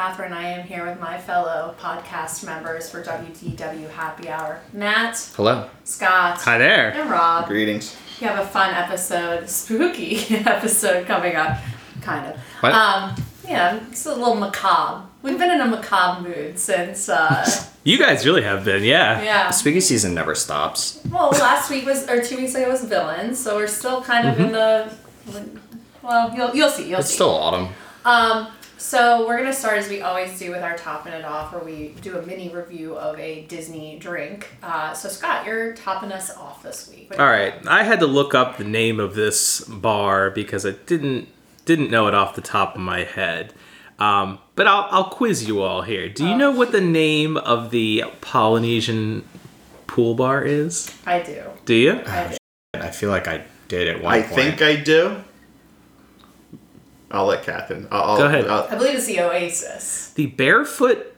Catherine. I am here with my fellow podcast members for WDW Happy Hour Matt, Hello. Scott, Hi there. and Rob. Greetings. We have a fun episode, spooky episode coming up, kind of. What? Um, yeah, it's a little macabre. We've been in a macabre mood since, uh, You guys really have been, yeah. yeah. Spooky season never stops. Well, last week was, or two weeks ago was villains, so we're still kind of in the, well, you'll, you'll see, you'll It's see. still autumn. Um, so we're gonna start as we always do with our topping it off, where we do a mini review of a Disney drink. Uh, so Scott, you're topping us off this week. All right, do All you right. got? I had to look up the name of this bar because I didn't didn't know it off the top of my head. Um, but I'll, I'll quiz you all here. Do you Oh. know what the name of the Polynesian pool bar is? I do. Do you? I do. I feel like I did at one I point. think I do. I'll let Catherine. I'll, Go ahead. I'll- I believe it's the Oasis. The Barefoot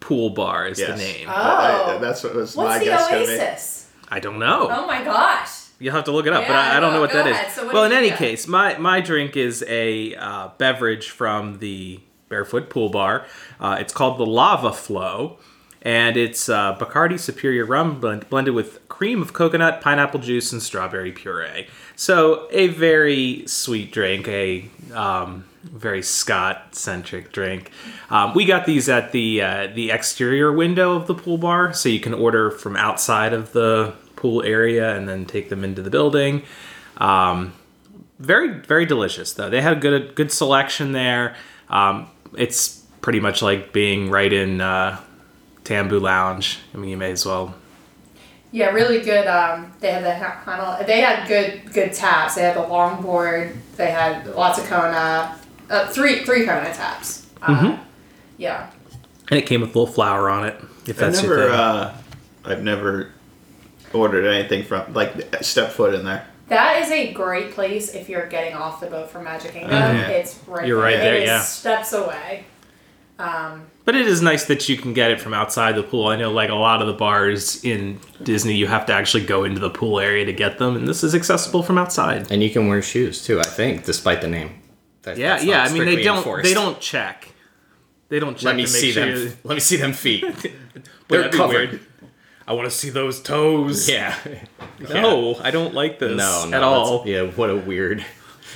Pool Bar is yes. the name. Oh. I- I- that's what was my What's the guess. gonna be. Oasis? I don't know. Oh my gosh. You'll have to look it up, but I, I don't know what go that is. ahead. So what well, in any got? case, my my drink is a uh, beverage from the Barefoot Pool Bar. Uh, it's called the Lava Flow, and it's uh, Bacardi Superior Rum blend, blended with cream of coconut, pineapple juice, and strawberry puree. So a very sweet drink, a um, very Scott centric drink. Um, we got these at the uh, the exterior window of the pool bar, so you can order from outside of the pool area and then take them into the building. Um, very very delicious though. They had a good good selection there. Um, it's pretty much like being right in uh, Tambu Lounge. I mean, you may as well. Yeah, really good. Um, they had the ha- panel. They had good good taps. They had the longboard. They had lots of Kona. Uh, three three Kona taps. Uh, Mm-hmm. Yeah. And it came with a little flower on it. If I that's your thing. Uh, I've never ordered anything from like step foot in there. That is a great place if you're getting off the boat from Magic Kingdom. Mhm. It's right You're there. right there, It is yeah. steps away. Um, But it is nice that you can get it from outside the pool. I know, like a lot of the bars in Disney, you have to actually go into the pool area to get them, and this is accessible from outside. And you can wear shoes too. I think, despite the name. That- Yeah, yeah. I mean, they don't. enforced. They don't check. They don't check Let me to make see sure. them. Let me see them feet. They're covered. I want to see those toes. yeah. No, I don't like this No, no. at all. Yeah. What a weird.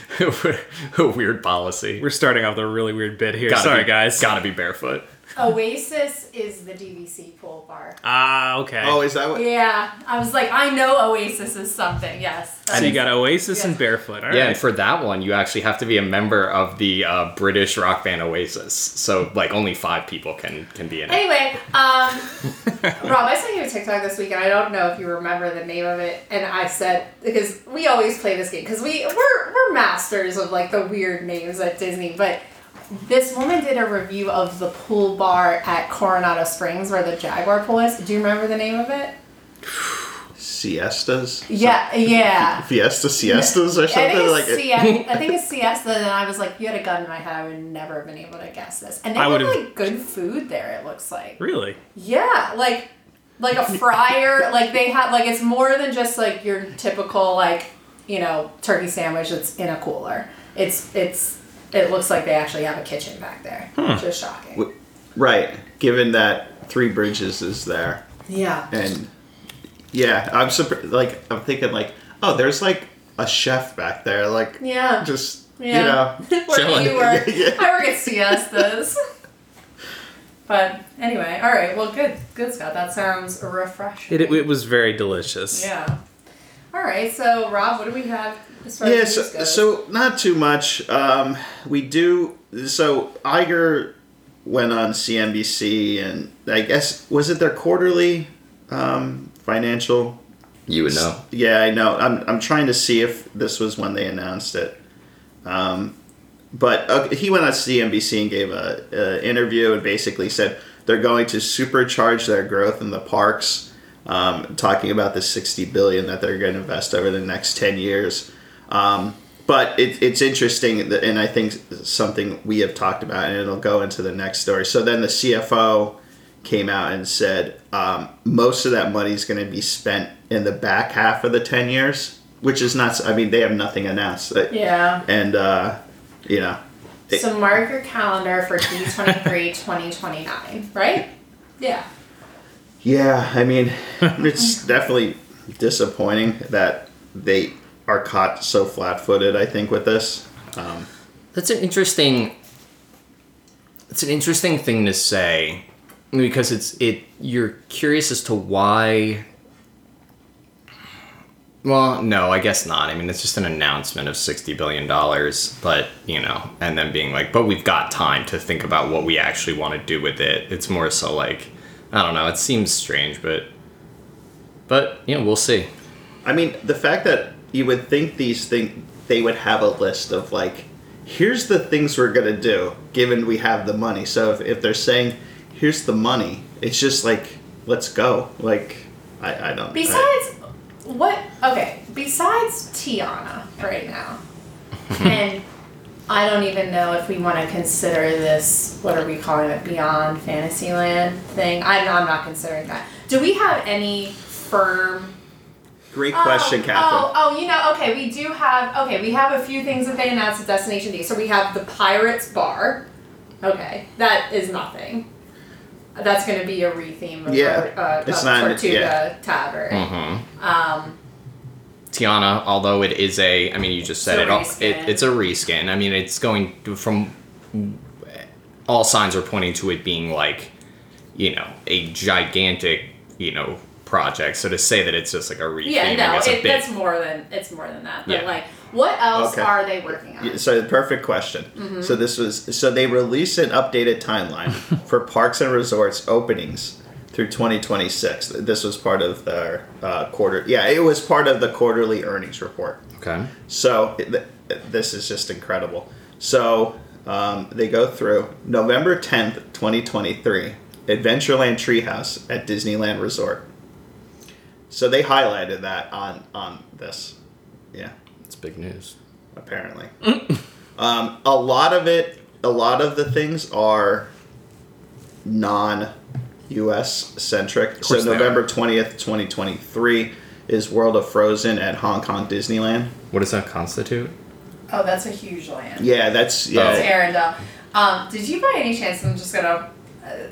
a weird policy. We're starting off with a really weird bit here. Gotta Sorry, be- guys. Gotta be barefoot. Oasis is the DVC pool bar. Ah, okay. Oh, is that what? Yeah, I was like, I know Oasis is something. Yes. so you got Oasis and Barefoot. All right. Yeah, and for that one, you actually have to be a member of the uh, British rock band Oasis. So, like, only five people can can be in it. Anyway, um, Rob, I sent you a TikTok this week, and I don't know if you remember the name of it. And I said because we always play this game because we we're we're masters of like the weird names at Disney. But this woman did a review of the pool bar at Coronado Springs where the Jaguar pool is. Do you remember the name of it? Siestas. Yeah, yeah. Fiesta siestas or something think like it's it. I think it's siesta, and I was like, you had a gun in my head. I would never have been able to guess this. And they I would've- like good food there. It looks like. Really? Yeah, like like a fryer. like they have like it's more than just like your typical like you know turkey sandwich that's in a cooler. It's it's it looks like they actually have a kitchen back there. Hmm. Just shocking. W- Right. Given that Three Bridges is there, Yeah. and yeah, I'm surprised. Like I'm thinking, like, oh, there's like a chef back there, like Yeah. just Yeah. you know. Where chilling. you work. Yeah. I work at siestas. But anyway, all right. Well, good, good, Scott. That sounds refreshing. It, it was very delicious. Yeah. All right. So, Rob, what do we have as far Yeah, so, so not too much. Um, we do. So Iger went on CNBC, and I guess was it their quarterly um, financial? You would know. Yeah, I know. I'm I'm trying to see if this was when they announced it. Um, but uh, he went on CNBC and gave a, a interview and basically said they're going to supercharge their growth in the parks. Um, talking about the 60 billion that they're going to invest over the next 10 years. Um, but it, it's interesting, that, and I think something we have talked about, and it'll go into the next story. So then the CFO came out and said um, most of that money is going to be spent in the back half of the 10 years, which is not, I mean, they have nothing announced. Yeah. And, uh, you know, So mark your calendar for D23 2029, right? Yeah. Yeah, I mean, it's definitely disappointing that they are caught so flat-footed. I think with this. Um, That's an interesting. It's an interesting thing to say, because it's it. You're curious as to why. Well, no, I guess not. I mean, it's just an announcement of sixty billion dollars, but you know, and then being like, but we've got time to think about what we actually want to do with it. It's more so like, I don't know. It seems strange, but, but you know, we'll see. I mean, the fact that you would think these things they would have a list of like, here's the things we're gonna do, given we have the money. So if, if they're saying, here's the money, it's just like, let's go. Like, I, I don't. I- Besides, what? Okay, besides Tiana right now, and I don't even know if we want to consider this. What are we calling it? Beyond Fantasyland thing. I'm, I'm not considering that. Do we have any firm? Great question, oh, Catherine. Oh, oh, you know, okay, we do have. Okay, we have a few things that they announced at Destination D. So we have the Pirates Bar. Okay, that is nothing. That's going to be a retheme of, Yeah, uh, it's of not- Tortuga yeah. Tavern. Mm-hmm. Um, Tiana, although it is a, I mean, you just said it, a all, it. It's a reskin. I mean, it's going to, from all signs are pointing to it being like, you know, a gigantic, you know, project. So to say that it's just like a retheming Yeah, no, is a it, bit. that's more than it's more than that. But Yeah. like, what else Okay. are they working on? So the perfect question. Mm-hmm. So this was so they released an updated timeline for parks and resorts openings through 2026. This was part of their uh, quarter. Yeah, it was part of the quarterly earnings report. okay. So th- this is just incredible. So um, they go through November 10th, 2023, Adventureland Treehouse at Disneyland Resort. So they highlighted that on on this. Yeah It's big news. apparently. um, a lot of it, a lot of the things are non-U.S. centric. So November twentieth, twenty twenty three, is World of Frozen at Hong Kong Disneyland. What does that constitute? Oh, that's a huge land. Yeah, that's It's yeah. Arendelle. Um, did you by any chance? I'm just gonna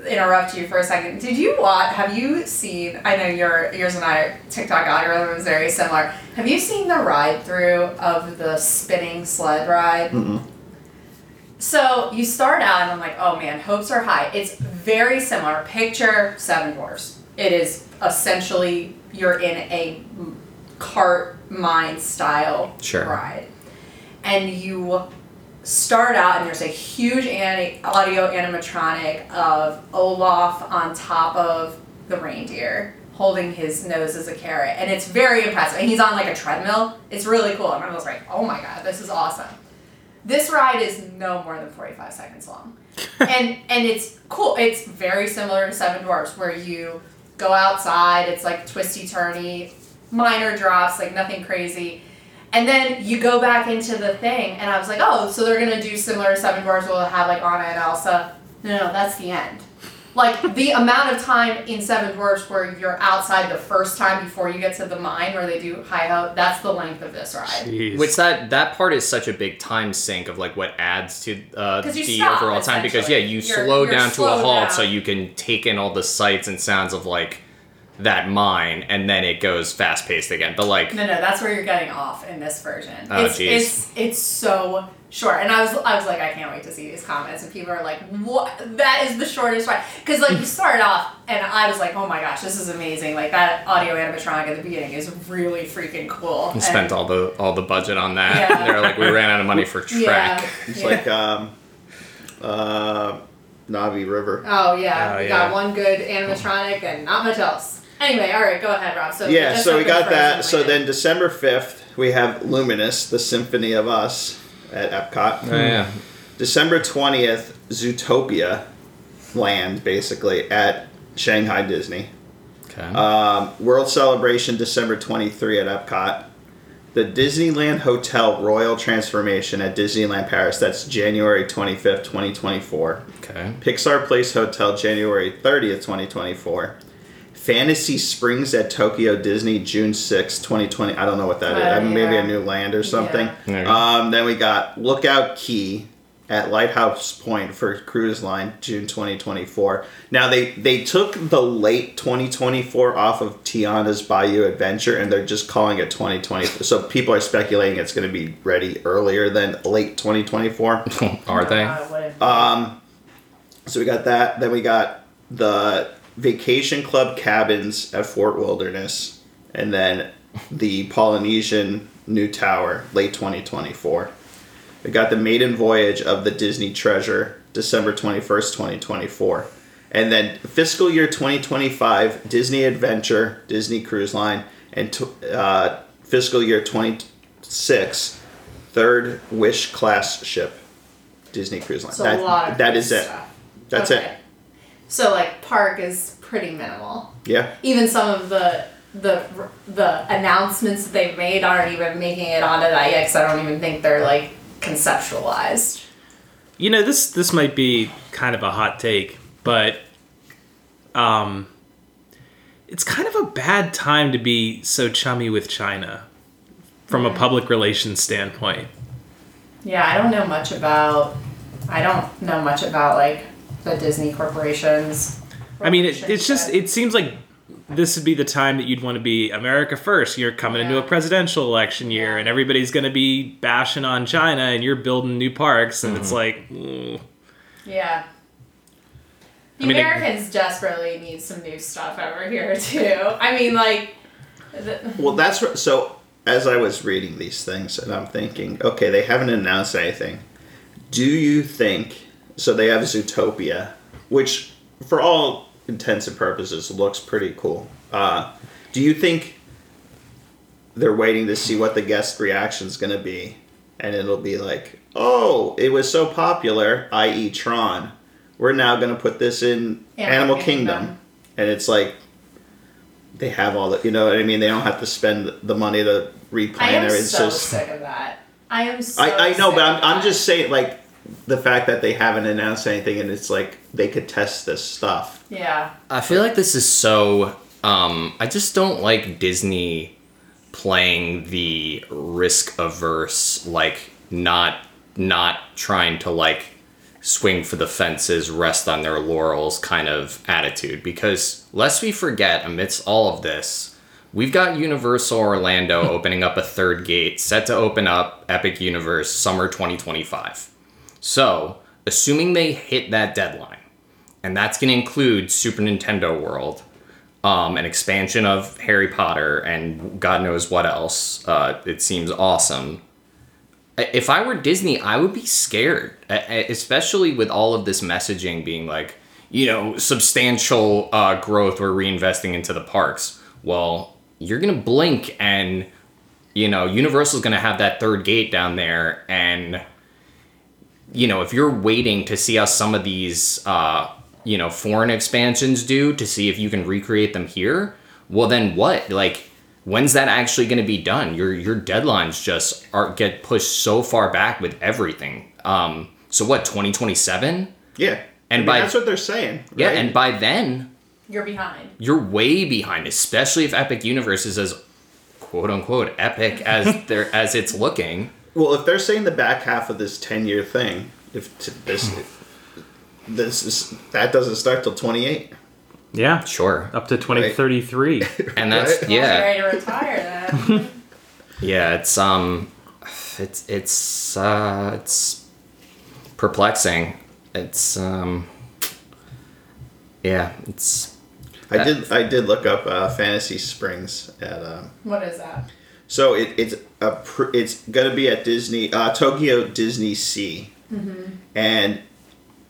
interrupt you for a second. Did you watch? Have you seen? I know your yours and I TikTok algorithm is very similar. Have you seen the ride through of the spinning sled ride? Mm-mm. So you start out, and I'm like, oh man, hopes are high. It's very similar. Picture Seven Dwarfs. It is essentially you're in a cart mine style Sure. ride, and you start out, and there's a huge ani- audio animatronic of Olaf on top of the reindeer. Holding his nose as a carrot, and it's very impressive. And he's on like a treadmill. It's really cool. And I was like, "Oh my god, this is awesome." This ride is no more than 45 seconds long. and and it's cool. It's very similar to Seven Dwarfs where you go outside, it's like twisty turny, minor drops, like nothing crazy. And then you go back into the thing and I was like, "Oh, so they're going to do similar to Seven Dwarfs we'll have like Anna and Elsa." No, no, that's the end. Like the amount of time in Seven Dwarfs where you're outside the first time before you get to the mine where they do hi ho, that's the length of this ride. Jeez. Which that that part is such a big time sink of like what adds to uh, 'Cause you the stop, overall time because yeah you You're- slow you're down to a halt down. so you can take in all the sights and sounds of like that mine and then it goes fast paced again but like No, no, that's where you're getting off in this version. Oh, it's, jeez. it's it's so short, and I was I was like, I can't wait to see these comments, and people are like, what? That is the shortest ride, because like you start off, and I was like, oh my gosh, this is amazing. Like that audio animatronic at the beginning is really freaking cool. we And- spent all the all the budget on that Yeah. they're like we ran out of money for track Yeah. It's yeah. like um, uh, Na'vi River. Oh yeah, Oh, we yeah. got one good animatronic and not much else. Anyway, all right, go ahead, Rob. So yeah, so we got that. So then December fifth, we have Luminous, the Symphony of Us at Epcot. Oh, yeah December 20th, Zootopia Land, basically, at Shanghai Disney. okay Um, World Celebration, December 23 at Epcot. The Disneyland Hotel Royal Transformation at Disneyland Paris, that's January 25th, 2024. okay Pixar Place Hotel, January 30th, 2024. Fantasy Springs at Tokyo Disney, June sixth, 2020. I don't know what that is. Uh, Maybe yeah. a new land or something. Yeah. Um, then we got Lookout Cay, at Lighthouse Point for cruise line June 2024. Now they they took the late 2024 off of Tiana's Bayou Adventure and they're just calling it 2020. So people are speculating it's going to be ready earlier than late 2024. Are they? Um, so we got that. Then we got the Vacation Club cabins at Fort Wilderness, and then the Polynesian New Tower, late 2024. We got the maiden voyage of the Disney Treasure, December 21st, 2024. And then fiscal year 2025, Disney Adventure, Disney Cruise Line, and uh, fiscal year 26, third Wish class ship, Disney Cruise Line. That- a lot of that good it. That's Okay. it. So like park is pretty minimal. Yeah. Even some of the the the announcements that they've made aren't even making it onto that yet. 'cause I don't even think they're like conceptualized. You know, this this might be kind of a hot take, but um it's kind of a bad time to be so chummy with China from a public relations standpoint. Yeah, I don't know much about. I don't know much about like the Disney corporations. I mean, it, it's just it seems like this would be the time that you'd want to be America first. You're coming into a presidential election year, Yeah. and everybody's going to be bashing on China, and you're building new parks, and it's like, mm. Yeah. The I mean, it- Americans desperately need some new stuff over here too. I mean, like, the, Well, that's what. So as I was reading these things, and I'm thinking, okay, they haven't announced anything. Do you think? So they have Zootopia, which, for all intents and purposes, looks pretty cool. Uh, do you think they're waiting to see what the guest reaction is going to be, and it'll be like, oh, it was so popular, i.e., Tron. We're now going to put this in Animal Animal Kingdom. Kingdom, and it's like they have all the, you know what I mean? They don't have to spend the money to I replan am it. It's so sick of that. I am so. I, I know, but I'm, I'm just saying, like, the fact that they haven't announced anything and it's like they could test this stuff. Yeah. I feel like this is so. Um, I just don't like Disney playing the risk averse, like not not trying to like swing for the fences, rest on their laurels kind of attitude. Because lest we forget, amidst all of this, we've got Universal Orlando opening up a third gate, set to open up Epic Universe summer 2025. So, assuming they hit that deadline, and that's going to include Super Nintendo World, um, an expansion of Harry Potter, and God knows what else. Uh, it seems awesome. If I were Disney, I would be scared, especially with all of this messaging being like, you know, substantial uh, growth we're reinvesting into the parks. Well, you're gonna blink, and you know, Universal's gonna have that third gate down there, and you know, if you're waiting to see how some of these, uh, you know, foreign expansions do to see if you can recreate them here, well, then what? Like, when's that actually going to be done? Your your deadlines just are get pushed so far back with everything. Um, so what? Twenty twenty seven? Yeah. And I mean, by- that's what they're saying. Yeah, and by then You're behind. you're way behind, especially if Epic Universe is as quote unquote epic as they're as it's looking. Well, if they're saying the back half of this ten-year thing, if t- this this is that doesn't start till twenty-eight. yeah, Sure, up to 2033. and that's Right. yeah. Ready to retire then. Yeah, it's um, it's it's uh, it's perplexing. It's um, yeah, it's I did I did look up uh, Fantasy Springs at um, what is that? so it, it's a pr- it's gonna be at Disney uh, Tokyo Disney Sea, and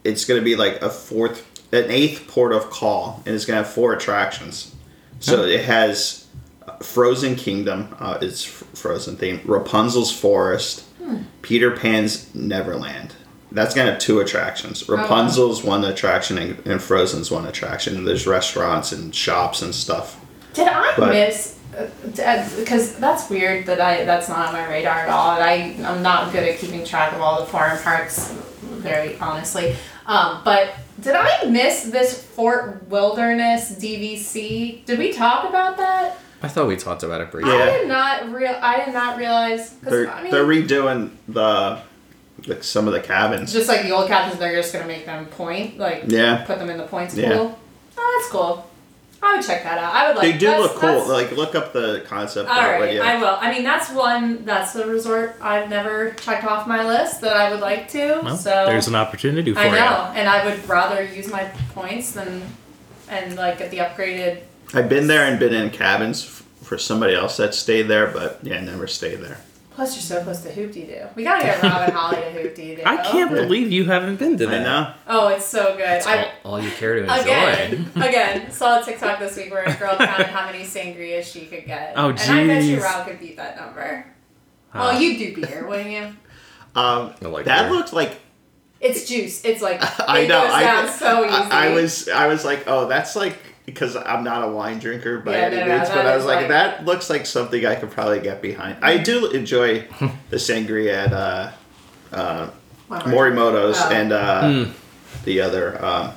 it's gonna be like a fourth an eighth port of call, and it's gonna have four attractions. So it has uh, Frozen Kingdom, uh, it's f- Frozen theme, Rapunzel's Forest, Peter Pan's Neverland. That's gonna have two attractions. wow. Rapunzel's one attraction and, and Frozen's one attraction. And there's restaurants and shops and stuff. Did I But- miss? Because that's weird that I that's not on my radar at all. And I I'm not good at keeping track of all the foreign parks, very honestly. Um, but did I miss this Fort Wilderness DVC? Did we talk about that? I thought we talked about it briefly. I did not real. I did not realize. They're I mean, they're redoing the like some of the cabins. Just like the old cabins, they're just gonna make them point, like Yeah. put them in the points Yeah. pool. Oh, that's cool. I would check that out. I would like. They do look cool. Like look up the concept. All art, but yeah. I will. I mean, that's one. That's the resort I've never checked off my list that I would like to. Well, so there's an opportunity for I know, you. and I would rather use my points than and like get the upgraded. I've been there and been in cabins for somebody else that stayed there, but yeah, never stayed there. Plus, you're so close to Hoop-Dee-Doo. We gotta get Rob and Holly to Hoop-Dee-Doo. I can't believe you haven't been to I that. know. Oh, it's so good. It's I all, all you care to enjoy. again, again saw a TikTok this week where a girl counted how many sangrias she could get. Oh, And I bet you jeez. Rob could beat that number. Ah. well, you do beer, wouldn't you? Um, I like that beer. looked like It's juice. It's like I know. goes I, down so easy. I, I was I was like, oh, that's like because I'm not a wine drinker by Yeah, any no, no, means, that but I was like, like- that looks like something I could probably get behind. I do enjoy the sangria at uh, uh, Morimoto's Oh. and uh, Hmm. the other um,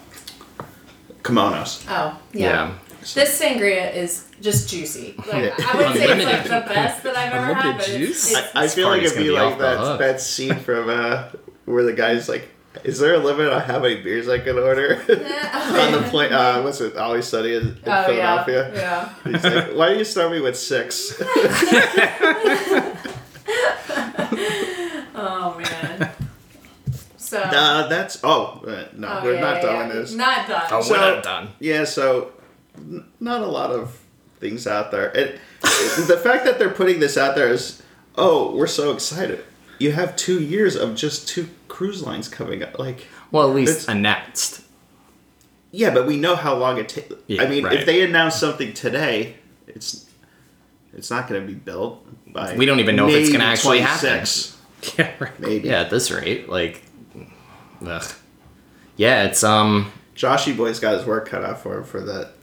kimonos. Oh yeah. Yeah. This sangria is just juicy. Like Yeah. I wouldn't say it's like the best that I've ever had, but Unlimited it's, juice? it's I, I feel like it'd be be like that that scene from uh, where the guy's like, "Is there a limit on how many beers I can order?" on the plane, uh, what's it? Always Sunny in, in oh Philadelphia. yeah, yeah. He's like, "Why do you start me with six? Oh man. So. uh, that's oh uh, no, oh, we're yeah, not yeah, done yeah. with this. Not done. Oh, So- we're not done. Yeah, so n- not a lot of things out there. It, the fact that they're putting this out there is, oh, we're so excited. You have two years of just two cruise lines coming up. Like, Well, at least announced. yeah, but we know how long it takes. Yeah, I mean, if they announce something today, it's it's not going to be built by. We don't even know if it's gonna actually happen. Yeah, right. Maybe. Yeah, at this rate, like, ugh. Yeah, it's um Joshy boy's got his work cut out for him for that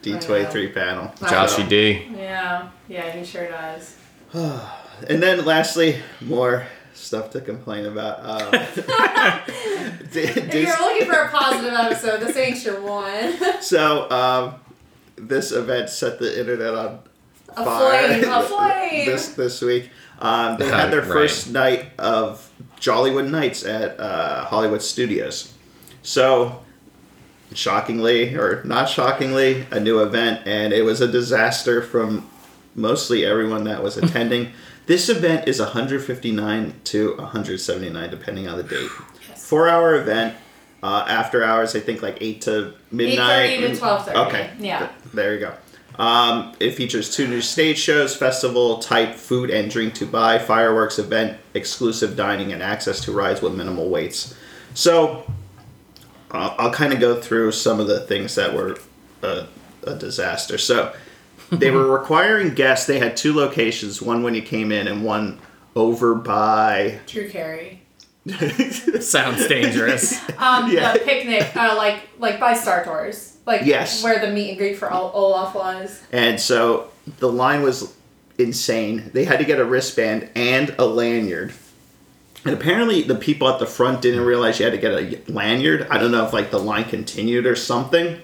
D twenty three panel. I Joshy D. Yeah. Yeah, he sure does. And then lastly, more stuff to complain about. Um, Di- If Dis- you're looking for a positive episode, this ain't your one. so um, this event set the internet on A fire flame, a flame. this this week. Um, they had their Right. first night of Jollywood Nights at uh, Hollywood Studios. So, shockingly or not shockingly, a new event, and it was a disaster from mostly everyone that was attending. This event is 159 to 179, depending on the date. Yes. Four hour event. Uh, after hours, I think like eight to midnight. 8:30 to 12:30, Okay. yeah. There you go. Um, it features two new stage shows, festival type food and drink to buy, fireworks event, exclusive dining, and access to rides with minimal waits. So, uh, I'll kind of go through some of the things that were a, a disaster. So, they were requiring guests. They had two locations: one when you came in, and one over by. True carry. Sounds dangerous. Um, Yeah. the picnic, uh, like like by Star Tours, like Yes. where the meet and greet for Ol- Olaf was. And so the line was insane. They had to get a wristband and a lanyard. And apparently the people at the front didn't realize you had to get a lanyard. I don't know if like the line continued or something.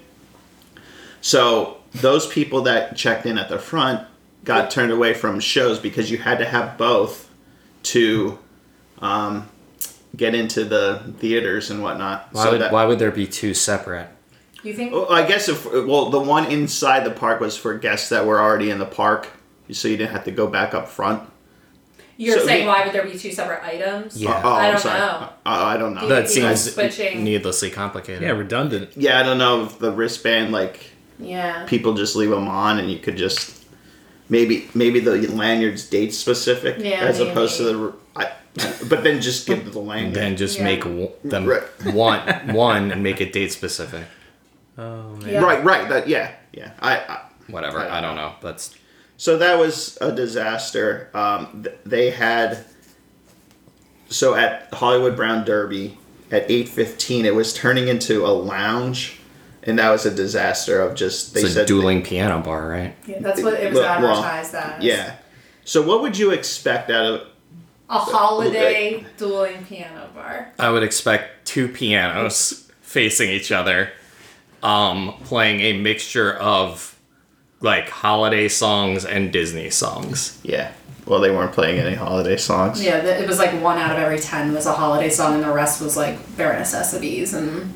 So those people that checked in at the front got turned away from shows because you had to have both to um, get into the theaters and whatnot. Why so would that- why would there be two separate? You think? well, I guess if well, the one inside the park was for guests that were already in the park, so you didn't have to go back up front. You're so saying he- why would there be two separate items? Yeah. Oh, I don't sorry. know. Uh, I don't know. Yeah. That seems switching. needlessly complicated. Yeah, redundant. Yeah, I don't know if the wristband like Yeah. people just leave them on and you could just maybe maybe the lanyard's date specific Yeah, as opposed to the I, but then just give the lanyard. Then just Yeah. make w- them Right. one one and make it date specific. Oh man. Yeah. Right, right. That yeah, yeah. I, I Whatever. I don't I don't know. That's So that was a disaster. Um, th- they had so at Hollywood Brown Derby at eight fifteen, it was turning into a lounge, and that was a disaster of just they it's a said dueling piano bar, right? yeah. That's what it was Well, well, advertised as. Yeah. So what would you expect out of? A holiday dueling piano bar. I would expect two pianos facing each other, um, playing a mixture of like holiday songs and Disney songs. Yeah. Well, they weren't playing any holiday songs. Yeah, it was like one out of every ten was a holiday song, and the rest was like bare necessities and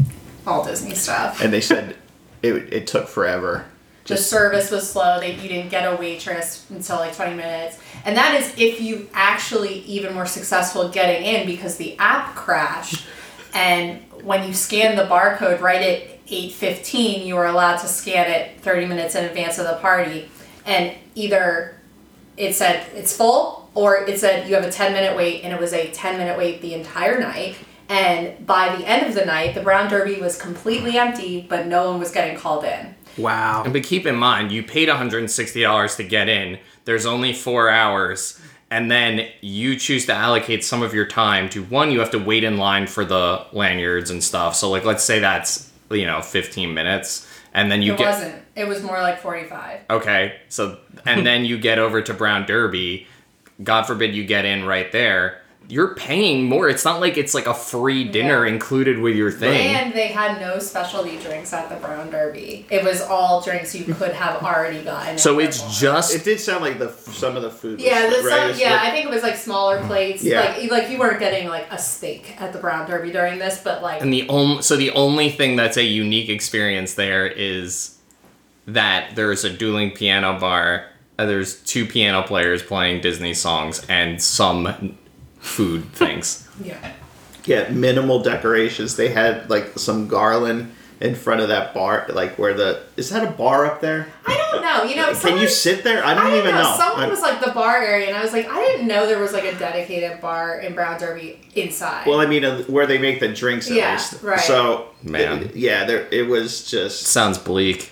all Disney stuff. And they said it, it took forever. the service was slow. They you didn't get a waitress until like twenty minutes, and that is if you actually even were successful getting in because the app crashed, and when you scan the barcode right at eight fifteen, you were allowed to scan it thirty minutes in advance of the party, and either it said it's full or it said you have a 10 minute wait and it was a 10 minute wait the entire night and by the end of the night the brown derby was completely empty but no one was getting called in Wow. And but keep in mind, you paid $160 to get in. There's only four hours. And then you choose to allocate some of your time to one, you have to wait in line for the lanyards and stuff. So, like, let's say that's, you know, 15 minutes. And then you it get. wasn't it was more like 45 Okay. So, and then you get over to Brown Derby. God forbid you get in right there. You're paying more. It's not like it's like a free dinner Yeah. included with your thing. and they had no specialty drinks at the brown derby it was all drinks you could have already gotten So it's the bar. just It did sound like the some of the food. Was, yeah, the right? some, yeah, like- I think it was like smaller plates. Yeah. Like like you weren't getting like a steak at the Brown Derby during this, but like And the only so the only thing that's a unique experience there is that there's a dueling piano bar. uh, There's two piano players playing Disney songs and some food things. yeah. yeah, minimal decorations. They had like some garland in front of that bar, like where the is that a bar up there? I don't know. You know, Can someone, you sit there? I don't I don't even know. know. Someone I'm- was like the bar area, and I was like, I didn't know there was like a dedicated bar in Brown Derby inside. well, I mean, uh, where they make the drinks at Yeah, least. right. So, Man. it- yeah, there it was just. Sounds bleak.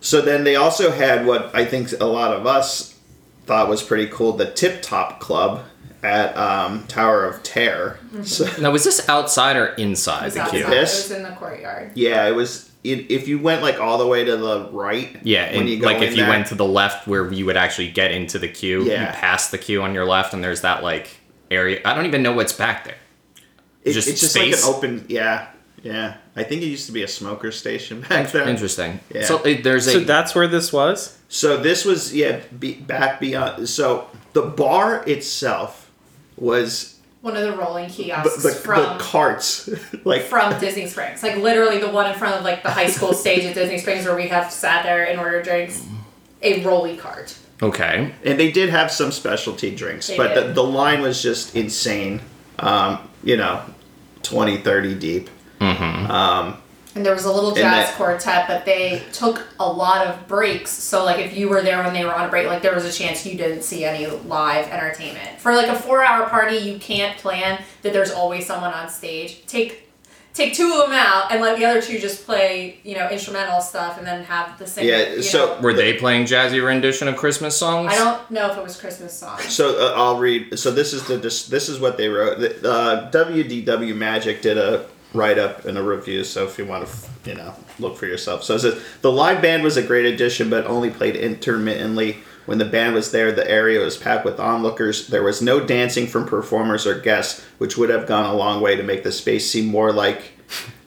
So then they also had what I think a lot of us thought was pretty cool, the Tip Top Club at um, Tower of Terror. So Now was this outside or inside the outside. queue? It This? was in the courtyard. yeah, it was. It, if you went like all the way to the right, Yeah, when and you go like in if you that- went to the left where you would actually get into the queue, you Yeah. pass the queue on your left, and there's that like area. I don't even know what's back there. It- Just it's just space? like an open. Yeah, yeah. I think it used to be a smoker station back there. Interesting. Yeah. So it, there's a So that's where this was? So this was yeah be, back beyond. So the bar itself was One of the rolling the, kiosks the, from the carts like from Disney Springs, like literally the one in front of like the high school stage at Disney Springs where we have sat there and ordered drinks. A rolly cart. okay. and they did have some specialty drinks They but the, did. the line was just insane um, you know 20 30 deep And there was a little jazz that- quartet, but they took a lot of breaks. So like if you were there when they were on a break, like there was a chance you didn't see any live entertainment. For like a four hour party, you can't plan that there's always someone on stage. Take take two of them out and let the other two just play, you know, instrumental stuff and then have the same. Yeah, so- know. Were they playing jazzy rendition of Christmas songs? I don't know if it was Christmas songs. so uh, i'll read so this is the this, this is what they wrote The- uh, wdw magic did a write-up and a review so if you want to you know look for yourself. So it says the live band was a great addition but only played intermittently. When the band was there the area was packed with onlookers. There was no dancing from performers or guests which would have gone a long way to make the space seem more like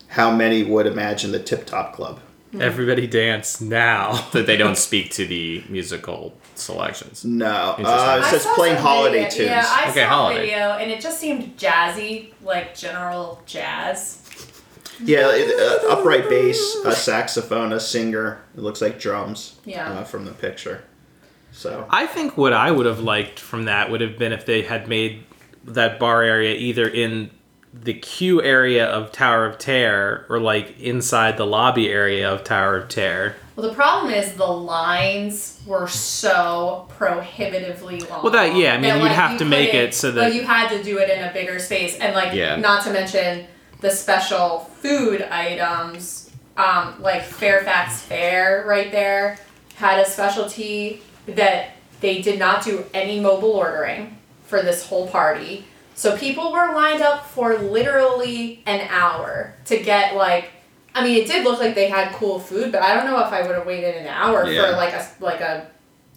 how many would imagine the tip top club Everybody dance now. that they don't speak to the musical selections. no uh, it says playing holiday video- tunes Yeah, I Okay, saw holiday. video and it just seemed jazzy, like general jazz. Yeah, it, uh, upright bass, a saxophone, a singer. It looks like drums. Yeah. Uh, from the picture. So I think what I would have liked from that would have been if they had made that bar area either in the queue area of Tower of Terror or like inside the lobby area of Tower of Terror. Well, the problem is the lines were so prohibitively long. Well, that- yeah, I mean, that, you'd have to make it so that- like, you had to do it in a bigger space, and like Yeah. not to mention the special food items, um, like Fairfax Fare right there had a specialty that they did not do any mobile ordering for this whole party. So people were lined up for literally an hour to get like I mean it did look like they had cool food, but I don't know if I would have waited an hour Yeah. for like a like a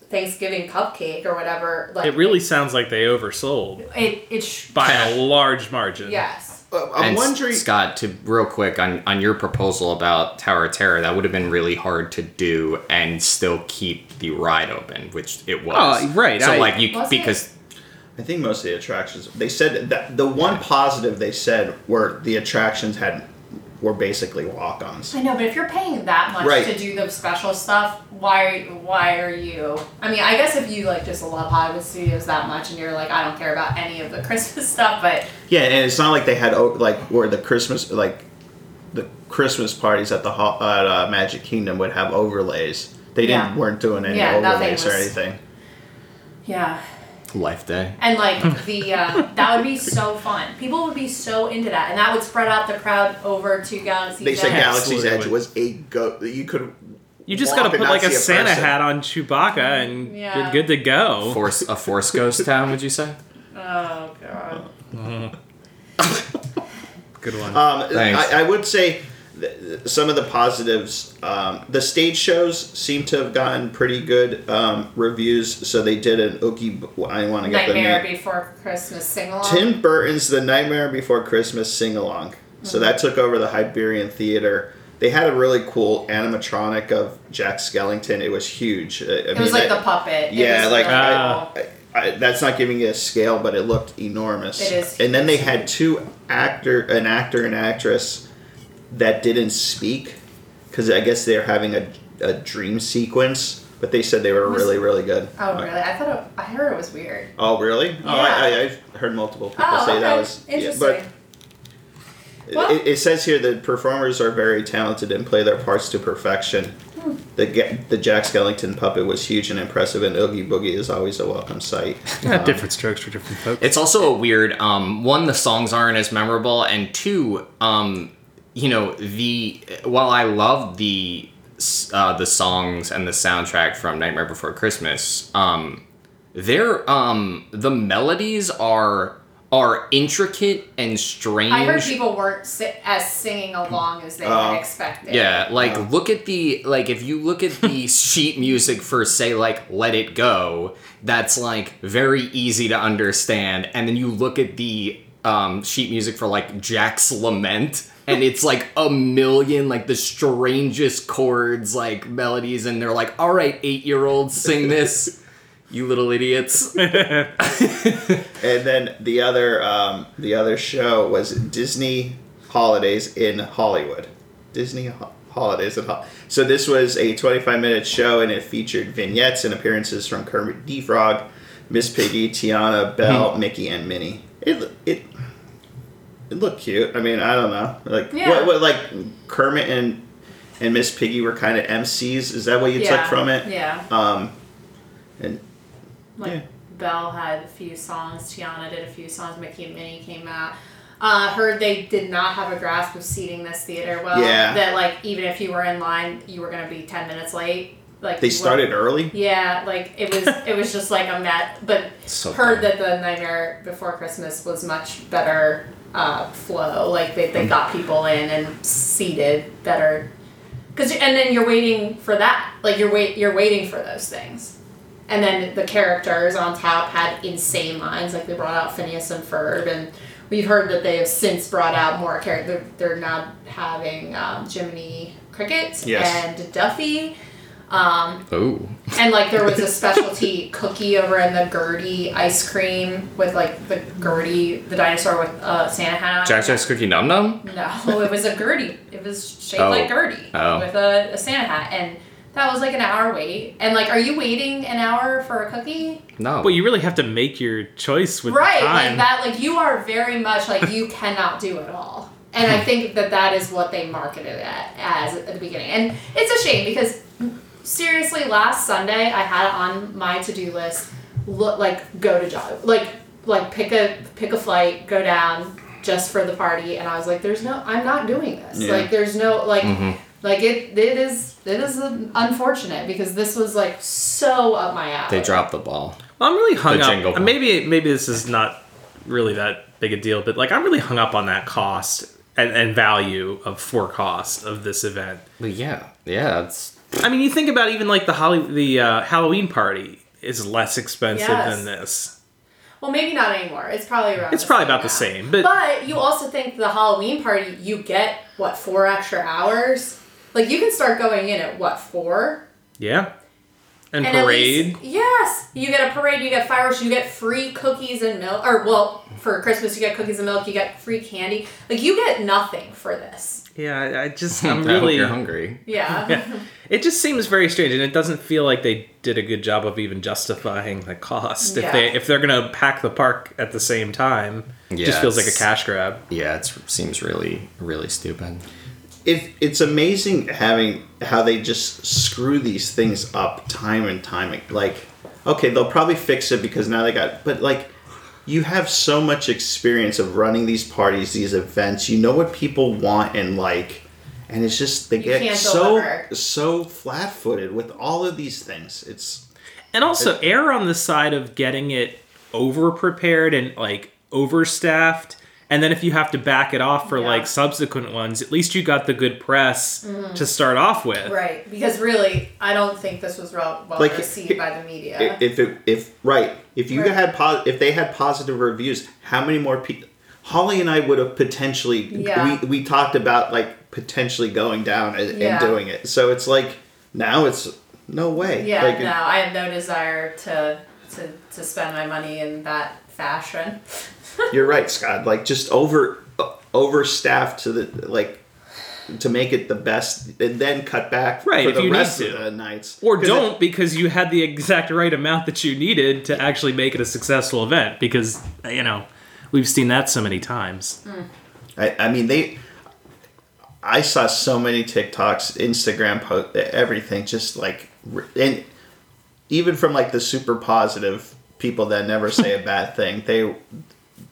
Thanksgiving cupcake or whatever. Like It really sounds like they oversold it it sh- by a large margin. yes. uh, I'm and wondering. Scott, to real quick on on your proposal about Tower of Terror, that would have been really hard to do and still keep the ride open, which it was. Oh, right, So I- like you because. it? I think most of the attractions. They said that the one positive they said were the attractions had were basically walk-ons. I know, but if you're paying that much Right. to do the special stuff, why why are you? I mean, I guess if you like just love Hollywood Studios that much and you're like, I don't care about any of the Christmas stuff, but Yeah, and it's not like they had like where the Christmas like the Christmas parties at the uh, Magic Kingdom would have overlays. They didn't Yeah. weren't doing any Yeah, overlays or anything. yeah. Life Day. And like the uh, that would be so fun. People would be so into that, and that would spread out the crowd over to Galaxy's Edge. They said Edge. Galaxy's Edge Absolutely. was a go. You could. You just walk gotta and put not like a see Santa person. hat on Chewbacca and Yeah. you're good to go. Force a Force Ghost town, would you say? Oh god. Good one. Um, Thanks. I, I would say th- some of the positives. Um, the stage shows seem to have gotten pretty good um, reviews. So they did an Oogie. I want to get the Nightmare name. Before Christmas sing along. Tim Burton's The Nightmare Before Christmas sing along. So Mm-hmm. that took over the Hyperion Theater. They had a really cool animatronic of Jack Skellington. It was huge. I- I It was mean, like that- the puppet. Yeah, like really cool. I, I, that's not giving it a scale, but it looked enormous. It is And then they had two actor, an actor and actress that didn't speak because I guess they're having a, a dream sequence. But they said they were Was- really, really good. Oh really? I thought it, I heard it was weird. Oh, really? Oh, I, Yeah. I, I've heard multiple people Oh, say that okay. was. yeah, Interesting. but Well- it, it says here that performers are very talented and play their parts to perfection. Hmm. The Ga- the Jack Skellington puppet was huge and impressive, and Oogie Boogie is always a welcome sight. Um, different strokes for different folks. It's also a weird. Um, one, the songs aren't as memorable, and two, um, you know, the while I love the uh, the songs and the soundtrack from Nightmare Before Christmas, um, they're um, the melodies are are intricate and strange. I heard people weren't si- as singing along as they had expected. Yeah, like Wow. look at the like if you look at the sheet music for say like Let It Go, that's like very easy to understand, and then you look at the um, sheet music for like Jack's Lament, and it's like a million like the strangest chords, like melodies, and they're like, all right, eight year olds, sing this. You little idiots. And then the other um, the other show was Disney Holidays in Hollywood. Disney Ho- Holidays in Hollywood. So this was a 25 minute show, and it featured vignettes and appearances from Kermit the Frog, Miss Piggy, Tiana, Belle, Mickey, and Minnie. It it it looked cute. I mean, I don't know, like Yeah. what, what like Kermit and and Miss Piggy were kind of MCs. Is that what you yeah. took from it? Yeah. Um, and Like Yeah. Belle had a few songs, Tiana did a few songs, Mickey and Minnie came out. Uh, heard they did not have a grasp of seating this theater well. Yeah. That like even if you were in line, you were gonna be ten minutes late. Like they started wouldn't- early. Yeah, like it was it was just like a met but So heard that the Nightmare Before Christmas was much better uh, flow. Like they, they got people in and seated better. Cause and then you're waiting for that. Like you're wait you're waiting for those things. And then the characters on top had insane lines. Like they brought out Phineas and Ferb, and we've heard that they have since brought out more characters. They're, they're now having um, Jiminy Cricket Yes. and Duffy. Um, Ooh. and like there was a specialty cookie over in the Gertie ice cream with like the Gertie, the dinosaur with uh, Santa hat on. Jack. Jack's Cookie Num Num? No, it was a Gertie. It was shaped Oh. like Gertie Oh. with a, a Santa hat, and that was like an hour wait. And like, are you waiting an hour for a cookie? No. Well, you really have to make your choice with right, the time. like that. Like you are very much like you cannot do it all. And I think that that is what they marketed it as at the beginning. And it's a shame because seriously, last Sunday I had it on my to do list. Look, like go to job, like like pick a pick a flight, go down just for the party. And I was like, there's no, I'm not doing this. Yeah. Like there's no like. Mhm. Like it, it is, it is unfortunate because this was like so up my alley. They dropped the ball. Well, I'm really hung The up. bell. Maybe maybe this is not really that big a deal, but like I'm really hung up on that cost and, and value of for cost of this event. Well, yeah. Yeah, it's I mean, you think about even like the Holly, the uh, Halloween party is less expensive Yes. than this. Well, maybe not anymore. It's probably around. It's the probably same about the now. same, but- but you also think the Halloween party you get what four extra hours? Like you can start going in at what four? Yeah, And, at parade. least- yes, you get a parade. You get fireworks. You get free cookies and milk. Or well, for Christmas you get cookies and milk. You get free candy. Like you get nothing for this. Yeah, I- I just I I'm hope really you're hungry. Yeah. Yeah. It just seems very strange, and it doesn't feel like they did a good job of even justifying the cost. If they if they're gonna pack the park at the same time, it Yeah, just feels like a cash grab. Yeah, it seems really, really stupid. it, it's amazing having how they just screw these things up time and time ag- like okay they'll probably fix it because now they got but like you have so much experience of running these parties these events you know what people want and like and it's just they get so deliver. so flat-footed with all of these things it's And also err on the side of getting it over prepared and like overstaffed. And then if you have to back it off for Yeah. like subsequent ones, at least you got the good press mm-hmm. to start off with. right. Because really, I don't think this was well, well Like, received by the media. If it if right if you Right. had po- if they had positive reviews how many more people holly and i would have potentially Yeah. we, we talked about like potentially going down and, Yeah. and doing it so it's like now it's no way yeah. like, no, I have no desire to to to spend my money in that fashion. You're right scott like just over overstaffed to the like to make it the best and then cut back Right, for if the you need rest to. of the nights or don't because you had the exact right amount that you needed to actually make it a successful event because you know, we've seen that so many times. I, I mean, they. I saw so many TikToks, Instagram post, everything, just like, and even from like the super positive people that never say a bad thing, they,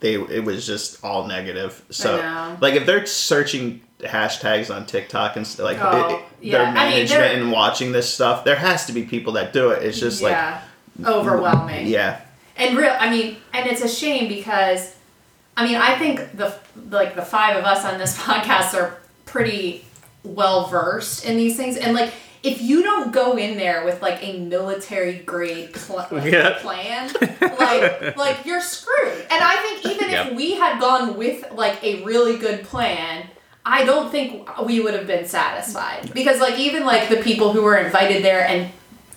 they, it was just all negative. So, like, if they're searching hashtags on TikTok and like Oh, it- yeah. their I mean, management and watching this stuff, there has to be people that do it. It's just yeah. Overwhelming. yeah, And real, I mean, and it's a shame because, I mean, I think the like the five of us on this podcast are pretty well versed in these things, and like if you don't go in there with like a military grade pl- Yeah. plan, like like you're screwed. And I think even if we had gone with like a really good plan. I don't think we would have been satisfied because like even like the people who were invited there and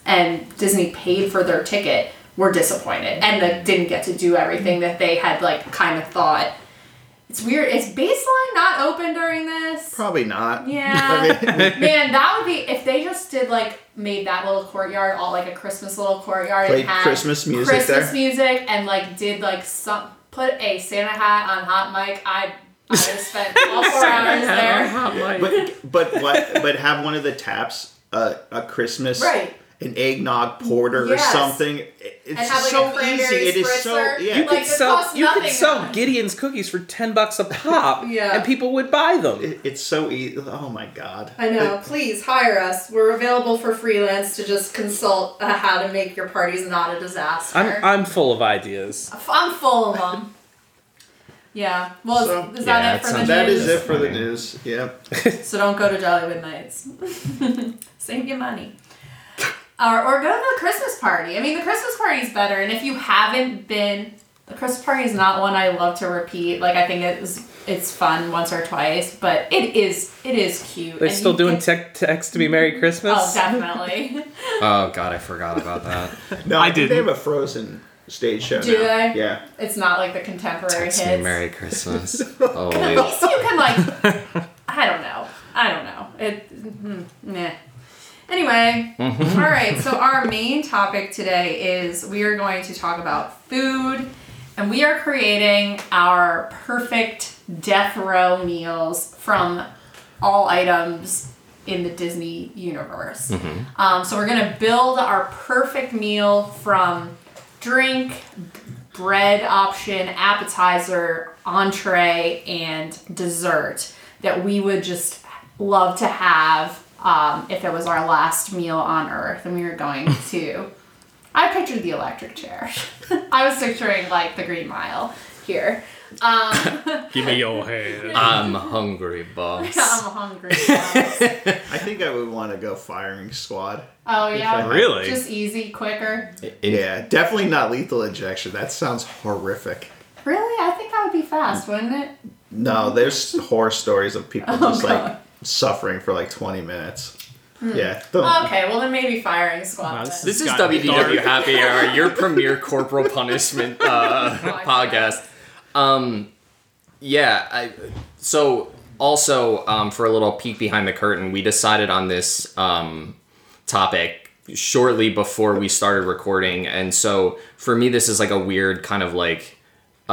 and Disney paid for their ticket were disappointed and like, didn't get to do everything that they had like kind of thought. It's weird. Is baseline not open during this? probably not. Yeah. I mean, Man, that would be if they just did like made that little courtyard all like a Christmas little courtyard Played and had Christmas music Christmas there. music and like did like some put a Santa hat on hot mic. I I spent all four hours there. but but what but have one of the taps uh, a Christmas Right. An eggnog porter Yes. or something. It's And have, like, so easy. It is so spritzer. yeah. You Like, sell you could sell. Gideon's cookies for ten bucks a pop, Yeah. and people would buy them. It- it's so easy. Oh my god. I know. Please hire us. We're available for freelance to just consult uh, how to make your parties not a disaster. I'm I'm full of ideas. I'm full of them. Yeah. Well, So, is, is yeah, that it for the news? That is it for the news. Yep. So don't go to Jollywood Nights. Save your money. Or, or go to the Christmas party. I mean, the Christmas party is better. And if you haven't been, the Christmas party is not one I love to repeat. Like I think it's it's fun once or twice, but it is it is cute. They're And still doing get- tech text to me Merry Christmas. Oh, definitely. Oh god, I forgot about that. No, I I, think they have a Frozen stage show. Do now. they? Yeah. it's not like the contemporary Text hits. me Merry Christmas. At Oh, least you can like, I don't know. I don't know. It, hmm, meh. Anyway, all right. So our main topic today is we are going to talk about food, and we are creating our perfect death row meals from all items in the Disney universe. Um, so we're gonna build our perfect meal from drink, bread option, appetizer, entree, and dessert that we would just love to have um, if it was our last meal on Earth and we were going to. I pictured the electric chair. I was picturing like the Green Mile here. Um, Give me your hand. I'm hungry, boss. I'm hungry. guys. I think I would want to go firing squad. Oh yeah, Really? just easy, quicker. Yeah, definitely not lethal injection. That sounds horrific. Really, I think that would be fast, wouldn't it? No, there's horror stories of people Oh, just God. like suffering for like 20 minutes. Yeah. Don't- Oh, Okay, well then maybe firing squad. Wow, this This is Got WDW dark. Happy Hour, your premier corporal punishment uh, podcast. Um, yeah, I, so also um, for a little peek behind the curtain, we decided on this um, topic shortly before we started recording, and so for me, this is like a weird kind of like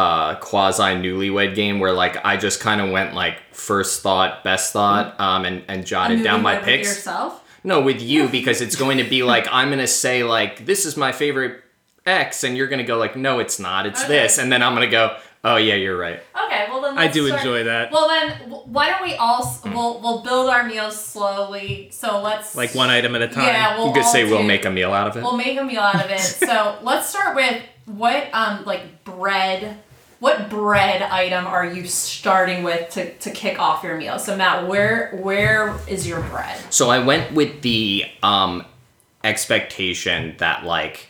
uh, quasi newlywed game where like I just kind of went like first thought, best thought, um, and and jotted down my Newlywed with picks. yourself. No, with you because it's going to be like I'm gonna say like this is my favorite X, and you're gonna go like no, it's not, it's Okay. this, and then I'm gonna go oh yeah, you're right. Okay, well then I let's do start- enjoy that. Well then, why don't we all s- we'll we'll build our meals slowly. So let's Like one item at a time. Yeah, we'll You could say all we'll make a meal out of it. We'll make a meal out of it. so let's start with what um like bread. What bread item are you starting with to, to kick off your meal? So Matt, where where is your bread? So I went with the um expectation that like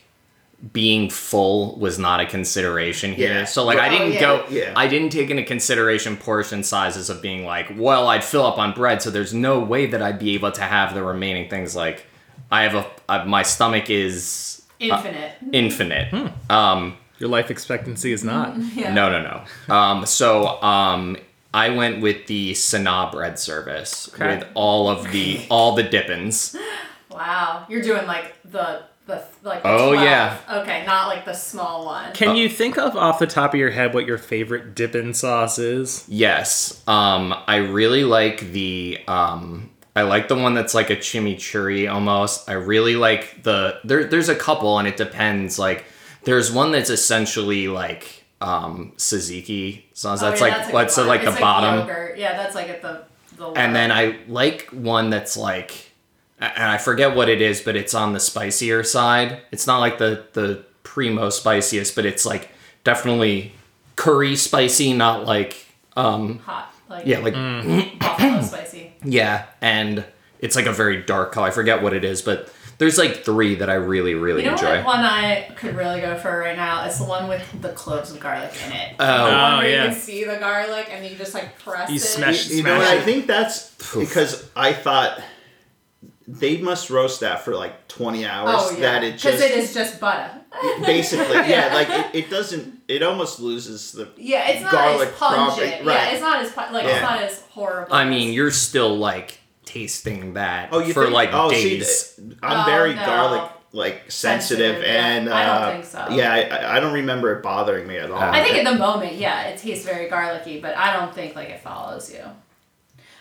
being full was not a consideration here. Yeah. So like I Oh, didn't yeah. go Yeah. I didn't take into consideration portion sizes of being like, well, I'd fill up on bread, so there's no way that I'd be able to have the remaining things like I have a uh, my stomach is Infinite. infinite. Um Your life expectancy is not. yeah. No, no, no. Um, so um, I went with the Sanaa bread service Okay. with all of the all the dippins. Wow. You're doing like the the like the Oh, 12. yeah. Okay, not like the small one. Can you think of off the top of your head what your favorite dippin' sauce is? Yes, um, I really like the. Um, I like the one that's like a chimichurri almost. I really like the there. There's a couple, and it depends. Like there's one that's essentially like um, tzatziki sauce. Oh, That's yeah, like a good what's one. like It's the bottom. Yeah, that's like at the the. and then. I like one that's like, and I forget what it is, but it's on the spicier side. It's not like the the primo spiciest, but it's like definitely curry spicy, not like um hot like yeah like buffalo spicy. yeah, and it's like a very dark color. I forget what it is, but there's like three that I really really You know enjoy. what one I could really go for right now? It's the one with the cloves of garlic in it. Oh. the one Oh, where yeah. you can see the garlic and you just like press You it. smash- You know what? Smash I it. think that's because I thought they must roast that for like 20 hours. Oh yeah, That it just because it is just butter. basically, yeah, like it, it doesn't, it almost loses the. Yeah, it's not Garlic as pungent. property, Yeah, it's not as like Yeah. it's not as horrible. I mean, you're still like tasting that Oh, you for think, like oh, days. See, I'm Oh, very no. garlic like sensitive, Sensitive, yeah. and uh, I don't think so. Yeah, I, I don't remember it bothering me at all. I think at the moment, yeah, it tastes very garlicky, but I don't think like it follows you.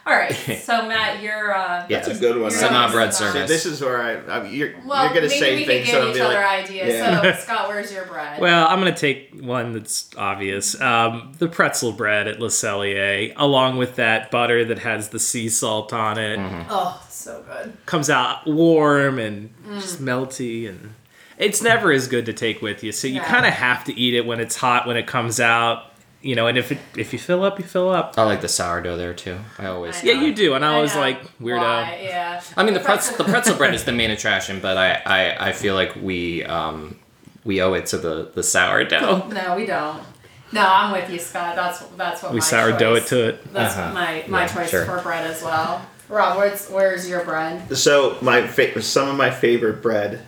All right, so Matt, you're uh, Yeah. that's a good one. You're Sanaa bread Sanaa. service. This is where I, I you're, well, you're gonna maybe say we things could that give I'll each be other like, ideas. yeah. So Scott, where's your bread? Well, I'm going to take one that's obvious. Um, the pretzel bread at Le Cellier, along with that butter that has the sea salt on it. oh, so good. Comes out warm and just melty. And it's never as good to take with you. So you Yeah. kind of have to eat it when it's hot, when it comes out. You know, and if it, if you fill up, you fill up. I like the sourdough there too. I always. I Yeah, you do. And I, I was know. like, weirdo. Why? Yeah. I mean, the pretzel, the pretzel bread is the main attraction, but I, I, I feel like we, um, we owe it to the, the sourdough. No, we don't. No, I'm with you, Scott. That's that's what We my sourdough choice. it to it. That's Uh-huh. my my Yeah, choice sure. for bread as well. Rob, where's where's your bread? So my fa- some of my favorite bread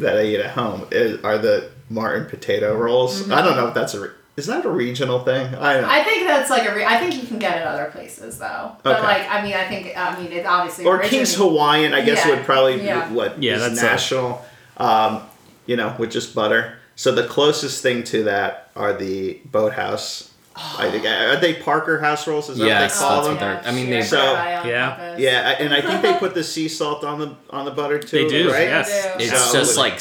that I eat at home is, are the Martin potato rolls. I don't know if that's a re- is that a regional thing. I don't know. I think that's like a. Re- I think you can get it other places though. But Okay. like, I mean, I think I mean it obviously. or King's Hawaiian, I guess Yeah, would probably yeah. be what Yeah, is that's a- national. Um, you know, with just butter. So the closest thing to that are the Boathouse. I think are they Parker house rolls? Is that Yes, what they call that's them? what I mean, sheer they- So- Yeah. Yeah, and I think they put the sea salt on the on the butter too. They do, right? yes. They do. It's So- just like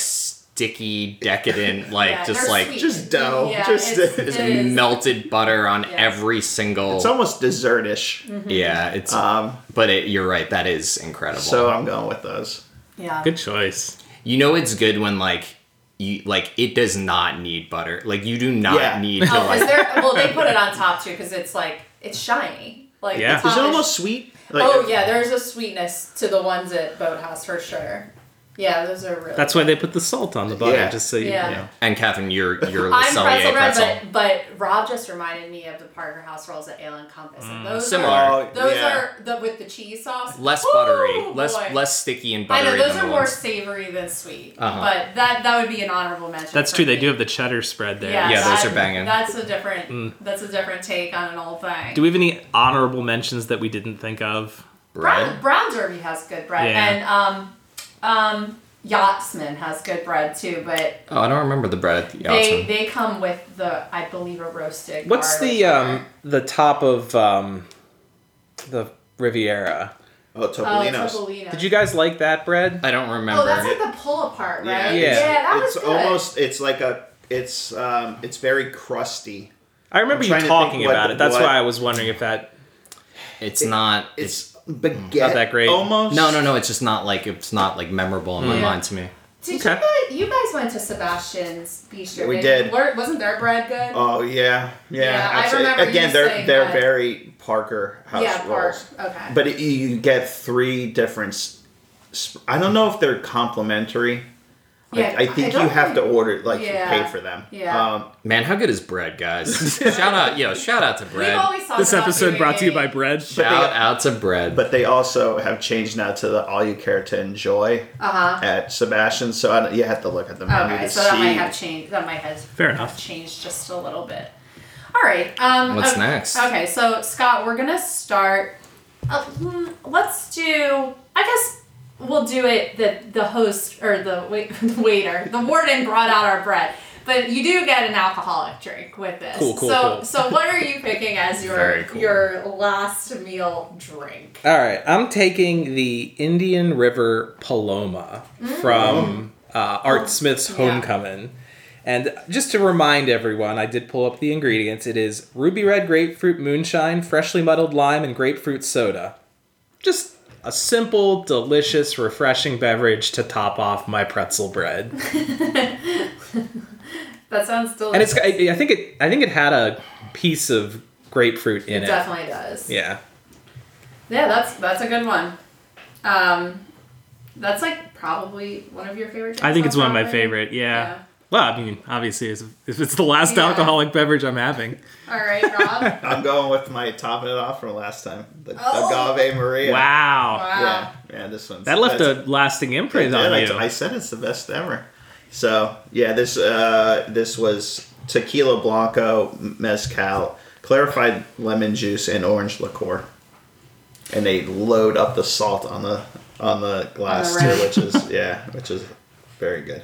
sticky, decadent, like Yeah, just like sweet. Just dough. Yeah, Just- it's, it's it is. melted butter on Yeah. every single. It's almost dessertish. Mm-hmm. yeah, it's. Um, but it, you're right. That is incredible. so I'm going with those. Yeah. Good choice. you know, it's good when like you like it does not need butter. Like you do not Yeah. need to Oh, because like. they're well, they put it on top too because it's like it's shiny. Like Yeah. the top Is it is- almost sweet? Like, oh yeah, there's a sweetness to the ones at Boathouse for sure. Yeah, those are really. That's why they put the salt on the butter, Yeah. just so you, Yeah. you know. And Catherine, you're you're Le I'm Cellier pretzel bread, pretzel. but but Rob just reminded me of the Parker House rolls at Ale and Compass. And those Similar. Are, Oh, those yeah. are the with the cheese sauce. less Ooh, buttery, less boy. less sticky and I buttery know those than are the more ones. savory than sweet, Uh-huh. but that that would be an honorable mention. That's for true. They me. do have the cheddar spread there. Yeah, Yeah, those that- are banging. That's a different. That's a different take on an old thing. Do we have any honorable mentions that we didn't think of? Brown, bread. Brown Derby has good bread, Yeah. and um, um, Yachtsman has good bread too. But Oh, I don't remember the bread at the they Yachtsman. they come with the I believe a roasted. What's garlic the um the top of um the Riviera? Oh, Oh, Topolino's. Topolino. Did you guys like that bread? I don't remember. Oh, that's like the pull apart, right? Yeah. yeah, that was it's good. almost. It's like a. It's um. It's very crusty. I remember you talking think what- about it. That's what- why I was wondering if that. it's not. It's It's baguette. Not that great. Almost. no, no, no. It's just not like it's not like memorable in my Yeah. mind to me. Did Okay. you guys? You guys went to Sebastian's Bistro. We didn't did. you? Were- Wasn't their bread good? Oh yeah, yeah. Yeah, I actually, remember again, you they're saying they're that. very Parker house yeah, Park. rolls. Okay. But it, you get three different. s- sp- I don't know if they're complimentary. Yeah, I, I think I you don't have to order like Yeah. pay for them. Yeah. Um, Man, how good is bread, guys? shout out, yo, shout out to We've bread. always talked This episode doing brought to you by bread. Shout out to bread. but they also have changed now to the all you care to enjoy Uh-huh. at Sebastian. So I don't, you have to look at the menu Okay, to so see. that might have changed. That might have Fair enough. changed just a little bit. All right. Um, What's okay- next? Okay, so Scott, we're gonna start. Uh, hmm, let's do. I guess we'll do it. The the host or the wait, the waiter, the warden brought out our bread. But you do get an alcoholic drink with this. Cool, cool, so, cool. So what are you picking as your cool. your last meal drink? All right, I'm taking the Indian River Paloma from uh, Art Smith's Mm. Yeah. Homecoming. And just to remind everyone, I did pull up the ingredients. It is ruby red grapefruit moonshine, freshly muddled lime, and grapefruit soda. Just a simple, delicious, refreshing beverage to top off my pretzel bread. That sounds delicious. And it's I, I think it I think it had a piece of grapefruit in it it. definitely does. Yeah. Yeah, that's that's a good one. Um, that's like probably one of your favorite. I think it's one of my favorite. Yeah. Yeah. Well, I mean, obviously, if if it's the last Yeah. alcoholic beverage I'm having. All right, Rob. I'm going with my topping it off from last time, the Oh. agave Maria. Wow. wow. Yeah, yeah, this one. That left a lasting imprint on did. you. I, I said it's the best ever. So yeah, this uh, this was tequila blanco, mezcal, clarified lemon juice, and orange liqueur. And they load up the salt on the on the glass On the too, which is yeah, which is very good.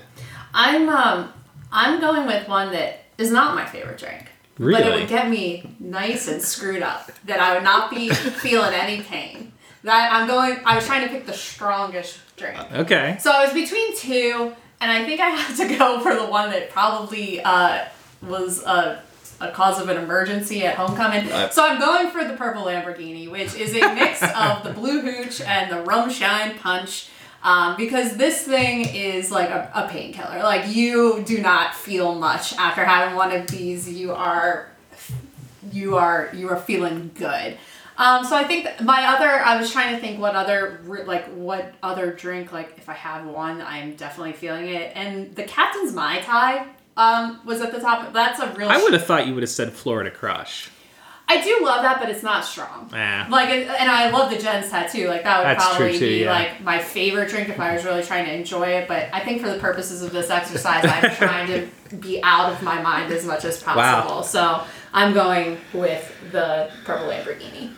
I'm um I'm going with one that is not my favorite drink. But it would get me nice and screwed up. That I would not be feeling any pain. That I'm going I was trying to pick the strongest drink. Okay. So I was between two, and I think I have to go for the one that probably uh, was a, a cause of an emergency at homecoming. Uh, so I'm going for the purple Lamborghini, which is a mix of the blue hooch and the rum shine punch. Um, because this thing is like a, a painkiller. Like you do not feel much after having one of these. You are you are you are feeling good. Um, so I think my other I was trying to think what other like what other drink like if I have one I'm definitely feeling it and the Captain's Mai Tai um, was at the top. That's a real. I would have thought you would have said Florida Crush. I do love that, but it's not strong. Ah. Like, and I love the Jen's tattoo. Like, that would That's probably too, be yeah. like my favorite drink if I was really trying to enjoy it. But I think for the purposes of this exercise, I'm trying to be out of my mind as much as possible. So I'm going with the purple Lamborghini.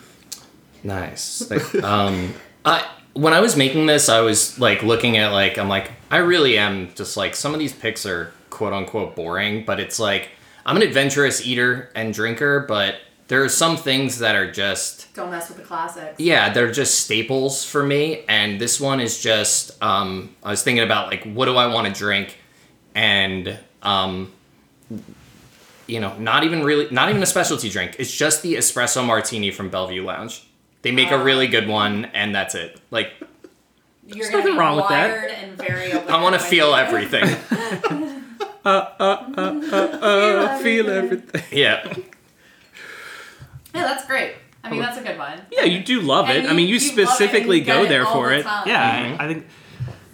Nice. Like, um, I when I was making this, I was like looking at like I'm like I really am just like some of these picks are quote unquote boring, but it's like I'm an adventurous eater and drinker, but there are some things that are just Don't mess with the classics. yeah, they're just staples for me. And this one is just um, I was thinking about like what do I want to drink, and um, you know, not even really, not even a specialty drink. It's just the espresso martini from Bellevue Lounge. They make a really good one, and that's it. Like You're There's nothing be wroong with that. wired and very. I want to feel everything. uh, uh, uh, Uh uh, feel everything. yeah, Yeah, that's great. I mean, that's a good one. Yeah, you do love And it. I mean, you you love it and specifically go there all for the it. time. Yeah, I think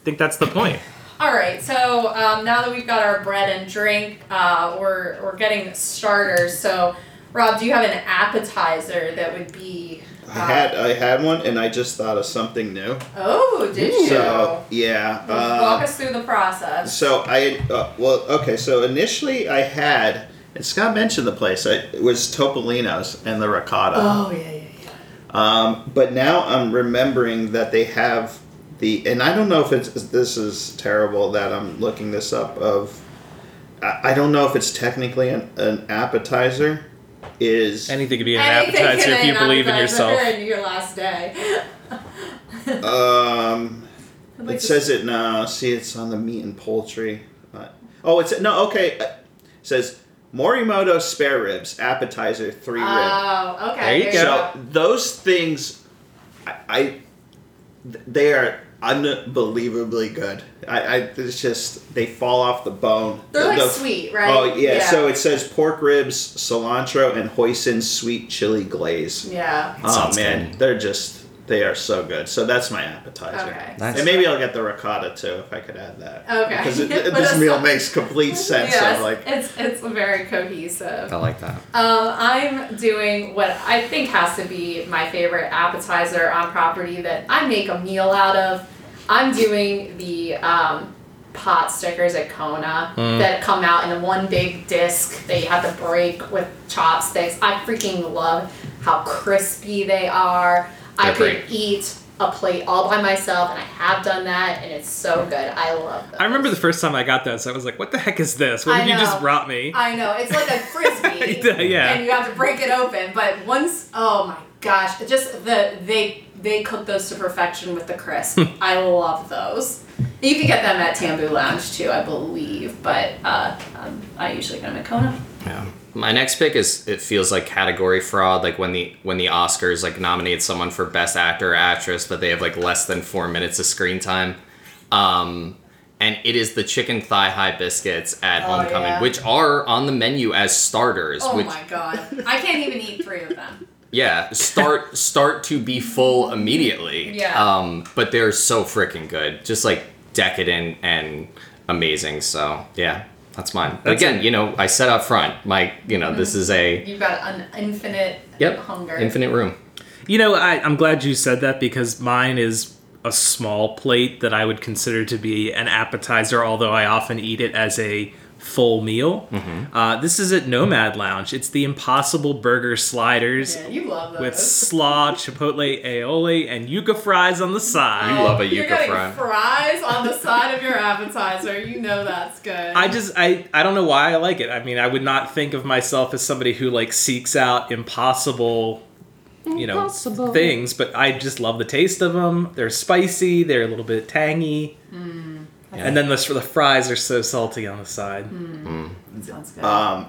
think that's the point. All right, so um, now that we've got our bread and drink, uh, we're we're getting starters. So, Rob, do you have an appetizer that would be? Uh, I had I had one, and I just thought of something new. Oh, did you? So yeah. Walk Uh, us through the process. so I uh, well okay. So initially I had, and Scott mentioned the place. It was Topolino's and the ricotta. Oh yeah, yeah, yeah. Um, but now I'm remembering that they have the, and I don't know if it's this is terrible that I'm looking this up. Of, I, I don't know if it's technically an, an appetizer. Is Anything could be an Anything appetizer if you an believe in appetizer yourself. in your last day. um, Like it says it now. See, it's on the meat and poultry. Uh, oh, it's no okay. uh, It says Morimoto spare ribs appetizer three rib. Oh, okay. There you go. So those things, I, I they are unbelievably good. I, I it's just they fall off the bone. They're The- like the- sweet, right? Oh yeah, so it says pork ribs, cilantro, and hoisin sweet chili glaze. Yeah. Oh Sounds man, good. they're just they are so good. So that's my appetizer. Okay. Nice. And maybe I'll get the ricotta too if I could add that. Okay. Because it, But this meal makes complete sense. Yes, of like it's it's very cohesive. I like that. Um, I'm doing what I think has to be my favorite appetizer on property that I make a meal out of. I'm doing the um, pot stickers at Kona that come out in one big disc that you have to break with chopsticks. I freaking love how crispy they are. I could great. eat a plate all by myself, and I have done that, and it's so good. I love those. I remember the first time I got those, I was like, "What the heck is this? What I have you just brought me?" I know it's like a frisbee, Yeah. and you have to break it open. But once, oh my gosh, it just the they they cook those to perfection with the crisp. I love those. You can get them at Tambu Lounge too, I believe. But uh, um, I usually get them at Kona. Yeah. My next pick is it feels like category fraud, like when the when the Oscars like nominate someone for best actor or actress, but they have like less than four minutes of screen time. Um, and it is the chicken thigh high biscuits at Oh, Homecoming, yeah. which are on the menu as starters. Oh which my god, I can't even eat three of them. yeah, start start to be full immediately. Yeah. Um, but they're so freaking good, just like decadent and amazing. So yeah, that's mine. That's again, a- you know, I said up front, my you know, this mm-hmm. is a You've got an infinite yep hunger. infinite room. You know, I, I'm glad you said that because mine is a small plate that I would consider to be an appetizer, although I often eat it as a full meal. Uh, this is at Nomad Lounge. It's the Impossible Burger Sliders Yeah, you love those. with slaw, chipotle, aioli, and yuca fries on the side. You love a You're yuca fry. fries on the side of your appetizer. You know that's good. I just I I don't know why I like it. I mean, I would not think of myself as somebody who like seeks out impossible you know things, but I just love the taste of them. They're spicy, they're a little bit tangy. And then the, the fries are so salty on the side. sounds good. Um,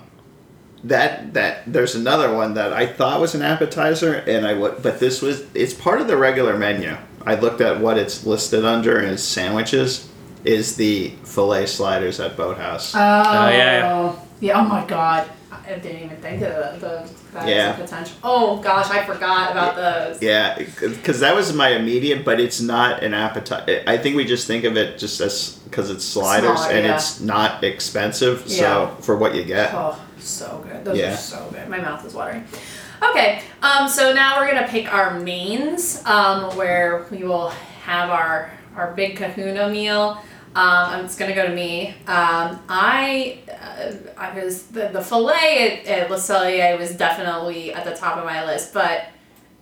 that that there's another one that I thought was an appetizer, and I would, but this was it's part of the regular menu. I looked at what it's listed under, and it's sandwiches. Is the fillet sliders at Boathouse? Oh, yeah, yeah. yeah. Oh my god. I didn't even think of. That Yeah. yeah. potential. Oh gosh, I forgot about those. yeah, because that was my immediate, but it's not an appetite. I think we just think of it just as because it's sliders Smaller, and yeah. it's not expensive. Yeah. So for what you get, Oh, so good. Those Yeah. are so good. My mouth is watering. Okay, um, so now we're gonna pick our mains, um, where we will have our our big Kahuna meal. Um, it's gonna go to me. Um, I, uh, I was the, the fillet at, at Le Cellier was definitely at the top of my list, but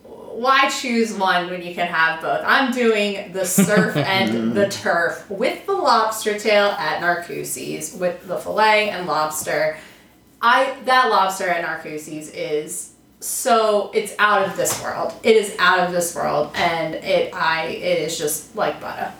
why choose one when you can have both? I'm doing the surf and the turf with the lobster tail at Narcoossee's with the fillet and lobster. I that lobster at Narcoossee's is so it's out of this world. It is out of this world, and it I it is just like butter.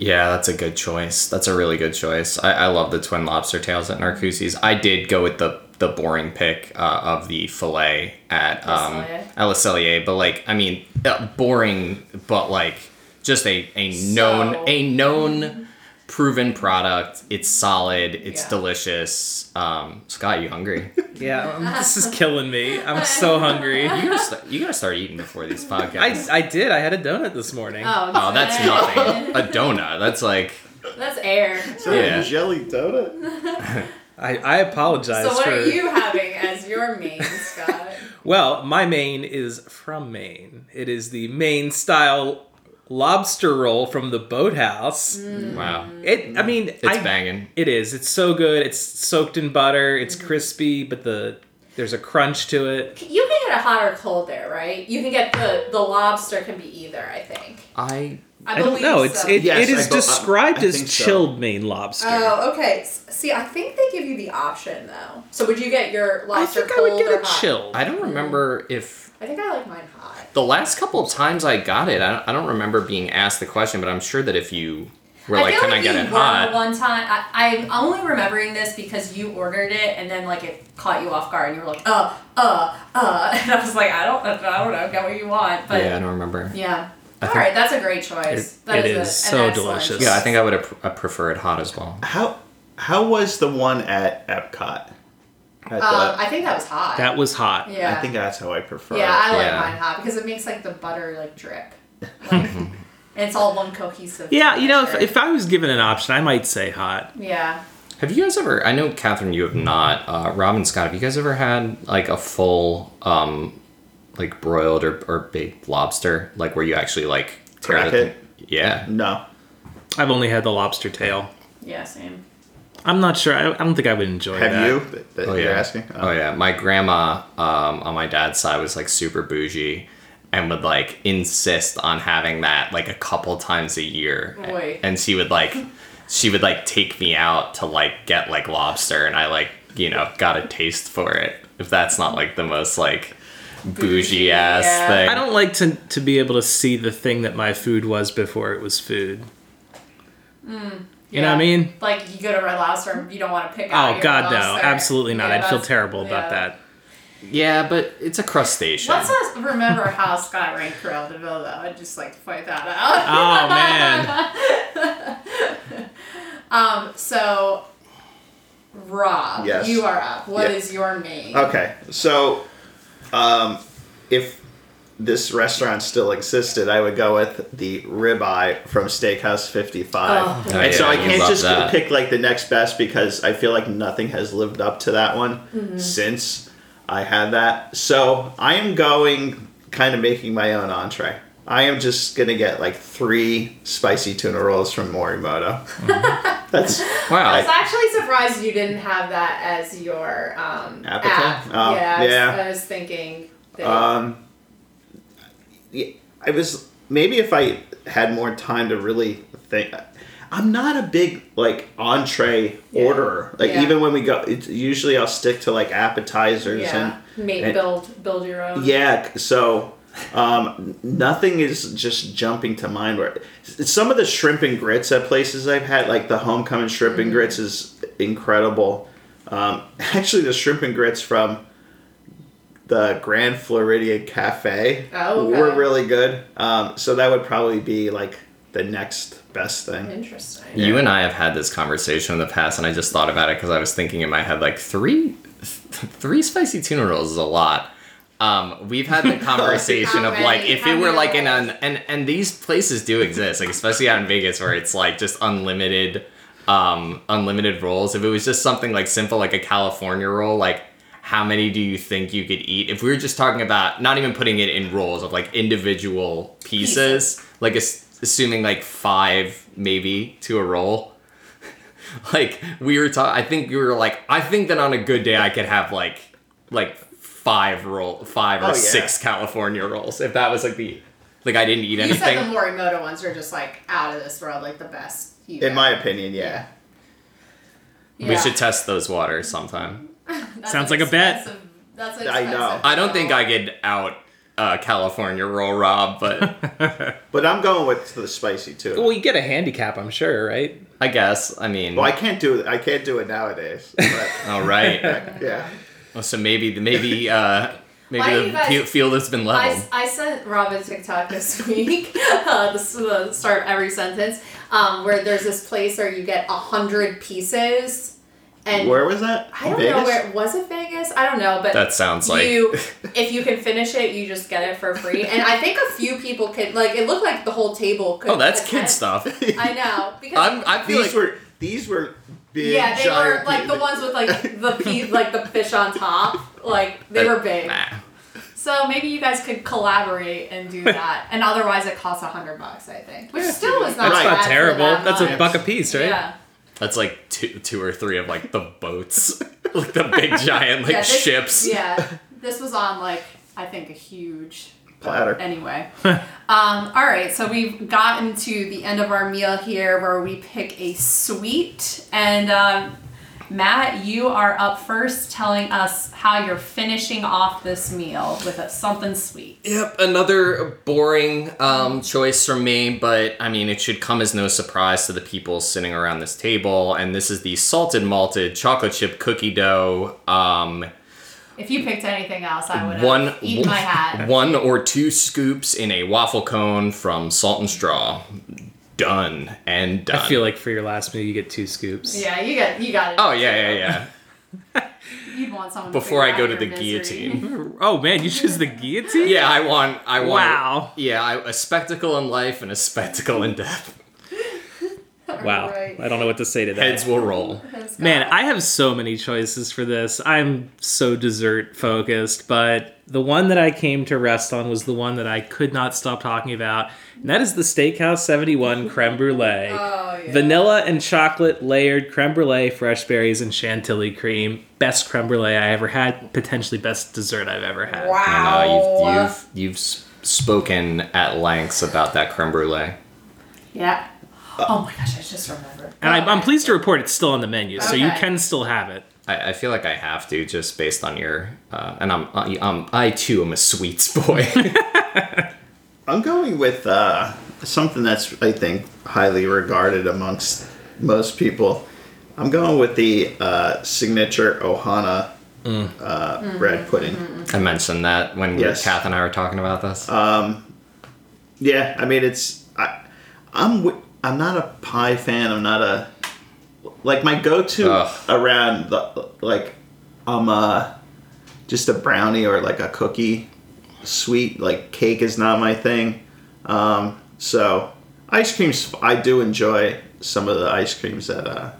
Yeah, that's a good choice. That's a really good choice. I, I love the twin lobster tails at Narcoossee's. I did go with the the boring pick uh, of the fillet at um, at Le Cellier, but like I mean, uh, boring, but like just a a known So- a known proven product. It's solid. It's Yeah. delicious. Um, Scott, you hungry? Yeah, um, this is killing me. I'm so hungry. You gotta start, you gotta start eating before these podcasts. I, I did. I had a donut this morning. Oh, oh, that's nothing. A donut. That's like That's air. So Yeah. jelly donut. I, I apologize So what for. are you having as your main, Scott? Well, my main is from Maine. It is the Maine style lobster roll from the Boathouse. Mm. wow. It. I mean, It's I, banging. It is. It's so good. It's soaked in butter. It's mm-hmm. crispy, but the there's a crunch to it. You can get it hot or cold there, right? You can get the the lobster can be either. I think. I I, I don't believe know. It's it, Yes, it is bo- described I as think so. chilled Maine lobster. Oh, okay. See, I think they give you the option though. So would you get your lobster? I lobster think I would get or it hot? chilled. I don't remember if I think I like mine hot. the last couple of times I got it. I don't, I don't remember being asked the question, but I'm sure that if you were I like, feel "Can like I get you it were hot?" one time. I, I'm only remembering this because you ordered it and then like it caught you off guard and you were like, uh, uh, uh, and I was like, I don't, I don't know, get what you want, but yeah, I don't remember. yeah. I All think- right, that's a great choice. It- That it is is an so delicious. Yeah, I think I would have I prefer it hot as well. How how was the one at Epcot? At the- Um, I think that was hot. That was hot. yeah. I think that's how I prefer yeah, it. I like Yeah. mine hot because it makes like the butter like drip. Like, and it's all one cohesive. Yeah, you know, if, if I was given an option, I might say hot. yeah. Have you guys ever? I know Catherine, you have not. Uh, Rob and Scott, have you guys ever had like a full, um, like broiled or, or baked lobster, like where you actually like tear Crack the it? Yeah. No. I've only had the lobster tail. Yeah, same. I'm not sure. I, I don't think I would enjoy Have that. you? That, that Oh you're yeah. asking? Oh yeah. My grandma um, on my dad's side was like super bougie, and would like insist on having that like a couple times a year. Boy. And she would like, she would like take me out to like get like lobster, and I like you know got a taste for it. If that's not like the most like bougie ass yeah. thing. I don't like to to be able to see the thing that my food was before it was food. You know what I mean? Like you go to Red Lobster and you don't want to pick out. Oh your God, no, absolutely not. Yeah, I'd feel terrible about yeah. that. Yeah, but it's a crustacean. Let's us remember how Scott ranked Cruella de Vil, though. I'd just like to point that out. Oh man, Um, so, Rob, Yes. you are up. What Yeah. is your main? Okay, so um, if this restaurant still existed, I would go with the ribeye from Steakhouse 55. Oh. Oh, and so I can't just that. pick like the next best because I feel like nothing has lived up to that one Mm-hmm. since I had that. So I am going kind of making my own entree. I am just gonna get like three spicy tuna rolls from Morimoto. That's wow. I was actually surprised you didn't have that as your um, Appetite? app. Oh, yeah, I was, yeah. I was thinking. That, Um, yeah, I was maybe if I had more time to really think. I'm not a big like entree Yeah. orderer. Like Yeah. even when we go, it's usually I'll stick to like appetizers yeah, make and build build your own. yeah. So um, nothing is just jumping to mind. Where some of the shrimp and grits at places I've had, like the homecoming shrimp and grits, is incredible. Um, actually, the shrimp and grits from the Grand Floridian Cafe Oh, okay. were really good. Um, so that would probably be like the next best thing. Interesting. You and I have had this conversation in the past, and I just thought about it because I was thinking in my head like three, three spicy tuna rolls is a lot. Um, we've had the conversation of like if it were like in an and and these places do exist, like especially out in Vegas where it's like just unlimited, um, unlimited rolls. If it was just something like simple like a California roll, like how many do you think you could eat? If we were just talking about not even putting it in rolls of like individual pieces, like as, assuming like five maybe to a roll. like we were talking, I think we were like, I think that on a good day I could have like like five roll, five or Oh, yeah. six California rolls. If that was like the like I didn't eat You anything. said the Morimoto ones are just like out of this world, like the best. You In my opinion, yeah. We should test those waters sometime. Sounds like a bet. That's I know. I don't think. I could out uh, California roll Rob, but But I'm going with the spicy too. well, you get a handicap, I'm sure, right? I guess I mean, Well, I can't do it. I can't do it nowadays. But all right. yeah. Well, so maybe maybe uh, Maybe Why the guys- field has been leveled. I, I sent Robin TikTok this week, uh, this is the start of every sentence, um, where there's this place where you get a hundred pieces, and Where was that? I don't Vegas? know where was it Vegas. I don't know, but that sounds like you if you can finish it, you just get it for free. And I think a few people could like it looked like the whole table could. oh, that's attend. kid stuff. I know because I'm, I feel These like were these were big. yeah, they were giant like the ones with like the pe- like the fish on top. Like they were big. Nah. So maybe you guys could collaborate and do that. and otherwise, it costs a hundred bucks, I think, which still is not That's bad not for terrible. that That's a buck a piece, right? Yeah. That's like two, two or three of like the boats, like the big giant like yeah, this- ships. Yeah, this was on like I think a huge Platter. Anyway, um, all right, so we've gotten to the end of our meal here, where we pick a sweet, and um, Matt, you are up first, telling us how you're finishing off this meal with a, something sweet. Yep, another boring um, choice from me, but I mean, it should come as no surprise to the people sitting around this table. And this is the salted malted chocolate chip cookie dough. Um, If you picked anything else, I would have one, eaten my hat. one or two scoops in a waffle cone from Salt and Straw. Done and done. I feel like for your last meal, you get two scoops. Yeah, you got you got it. Oh yeah, yeah, yeah. You'd want someone to Before I go to the misery. guillotine. Oh man, you choose the guillotine? Yeah, I want. I want. Wow. Yeah, I, a spectacle in life and a spectacle in death. Wow. Right. I don't know what to say to that. Heads will roll. Man, I have so many choices for this. I'm so dessert focused, but the one that I came to rest on was the one that I could not stop talking about, and that is the Steakhouse 71 creme brulee. Oh, yeah. Vanilla and chocolate layered creme brulee, fresh berries, and chantilly cream. Best creme brulee I ever had, potentially best dessert I've ever had. Wow. I know you've you've you've spoken at lengths about that creme brulee. Yeah. Oh my gosh, I just remembered. And I, I'm pleased to report it's still on the menu, so you can still have it. I, I feel like I have to just based on your uh, and I'm I, I'm I too am a sweets boy. I'm going with uh, something that's I think highly regarded amongst most people. I'm going with the uh, signature Ohana uh, bread pudding. I mentioned that when Yes. Kath and I were talking about this. Yeah, I mean it's I, I'm wi- I'm not a pie fan. I'm not a like my go-to Ugh. around the like I'm a just a brownie or like a cookie sweet like cake is not my thing. Um, so ice creams I do enjoy some of the ice creams that uh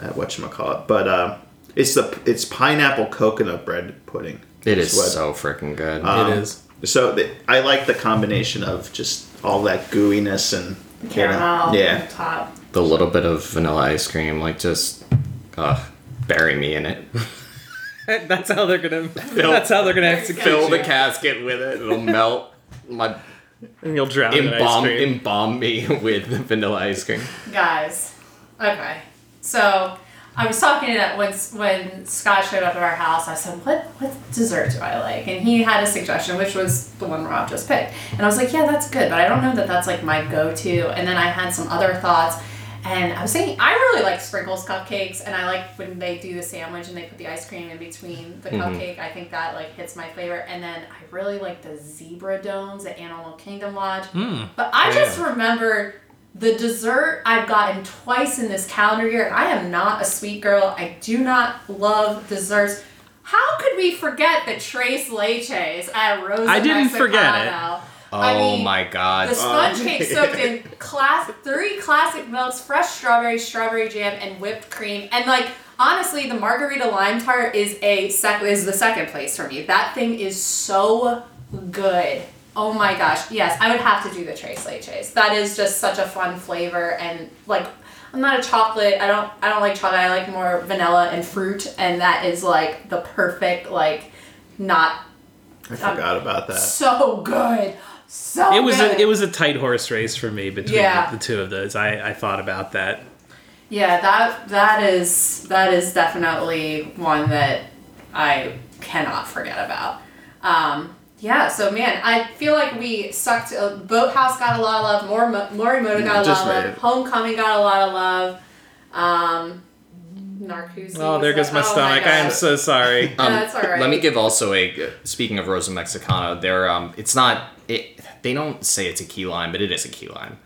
at whatchamacallit, but uh, it's the it's pineapple coconut bread pudding. it is what- so freaking good. it is. so the, I like the combination of just all that gooiness and you Caramel. yeah. top. the little bit of vanilla ice cream, like just, uh, bury me in it. That's how they're gonna. that's how they're gonna execute. Fill the casket with it. It'll melt. My and you'll drown in ice embalm cream. embalm me with vanilla ice cream. Guys, okay. So I was talking to that once when Scott showed up at our house. I said, "What what dessert do I like?" And he had a suggestion, which was the one Rob just picked. And I was like, "Yeah, that's good, but I don't know that that's like my go-to." And then I had some other thoughts. And I was thinking, I really like sprinkles cupcakes, and I like when they do the sandwich and they put the ice cream in between the mm-hmm. cupcake. I think that like hits my flavor. And then I really like the zebra domes at Animal Kingdom Lodge. Hmm. But I Oh, just yeah. remembered the dessert I've gotten twice in this calendar year, and I am not a sweet girl. I do not love desserts. How could we forget the Tres Leches at Rosa I didn't forget it. Oh I mean, my god. The sponge Um, cake soaked in class three classic milks, fresh strawberry, strawberry jam, and whipped cream. And like honestly, the margarita lime tart is a sec is the second place for me. That thing is so good. Oh my gosh, yes, I would have to do the Tres Leches. That is just such a fun flavor and like I'm not a chocolate. I don't I don't like chocolate. I like more vanilla and fruit and that is like the perfect like not I forgot about that. so good. So It was good. a it was a tight horse race for me between Yeah. the, the two of those. I, I thought about that. Yeah, that that is that is definitely one that I cannot forget about. Um, yeah, so man, I feel like we sucked. Uh, Boathouse got a lot of love. More Morimoto got a Just lot of made love. it. Homecoming got a lot of love. Um, Narcoossee. Oh, there goes my Oh stomach. I am so sorry. Um, That's all right. Let me give also a speaking of Rosa Mexicano. There, um, it's not. It they don't say it's a key lime, but it is a key lime.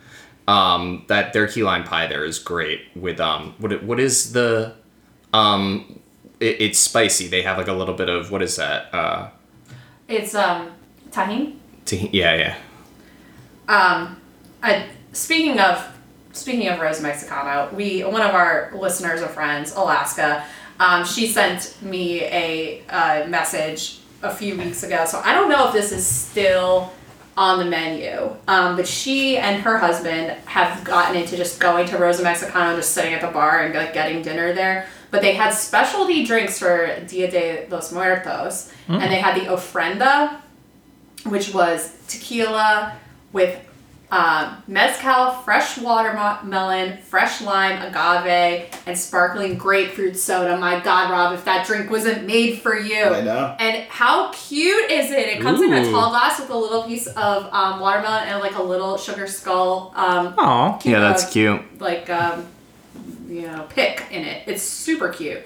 Um, that their key lime pie there is great with um, what it- what is the, um, it, it's spicy. They have like a little bit of what is that? Uh, It's um Tajín. yeah, yeah. Um, I, speaking of speaking of Rosa Mexicano, we one of our listeners and friends, Alaska, um, she sent me a uh, message a few weeks ago. So I don't know if this is still on the menu, um, but she and her husband have gotten into just going to Rosa Mexicano, just sitting at the bar and like getting dinner there. But they had specialty drinks for Dia de los Muertos, and they had the ofrenda, which was tequila with uh, mezcal, fresh watermelon, fresh lime, agave, and sparkling grapefruit soda. My God, Rob, if that drink wasn't made for you. I know. And how cute is it? It comes in a tall glass with a little piece of um, watermelon and like a little sugar skull. Um, Aw. Yeah, that's uh, cute. Like um, you know, pick in it. It's super cute.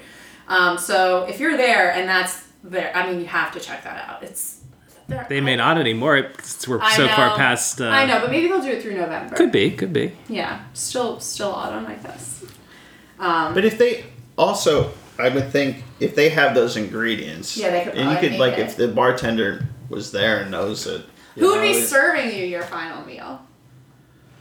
Um, so if you're there and that's there, I mean, you have to check that out. It's there. They may not anymore because we're I so far past. Uh, I know, but maybe they'll do it through November. Could be, could be. Yeah, still, still autumn, I guess. Um, But if they also, I would think if they have those ingredients, Yeah, they could And you could make like it. if the bartender was there and knows it. you who would be know, it- serving you your final meal?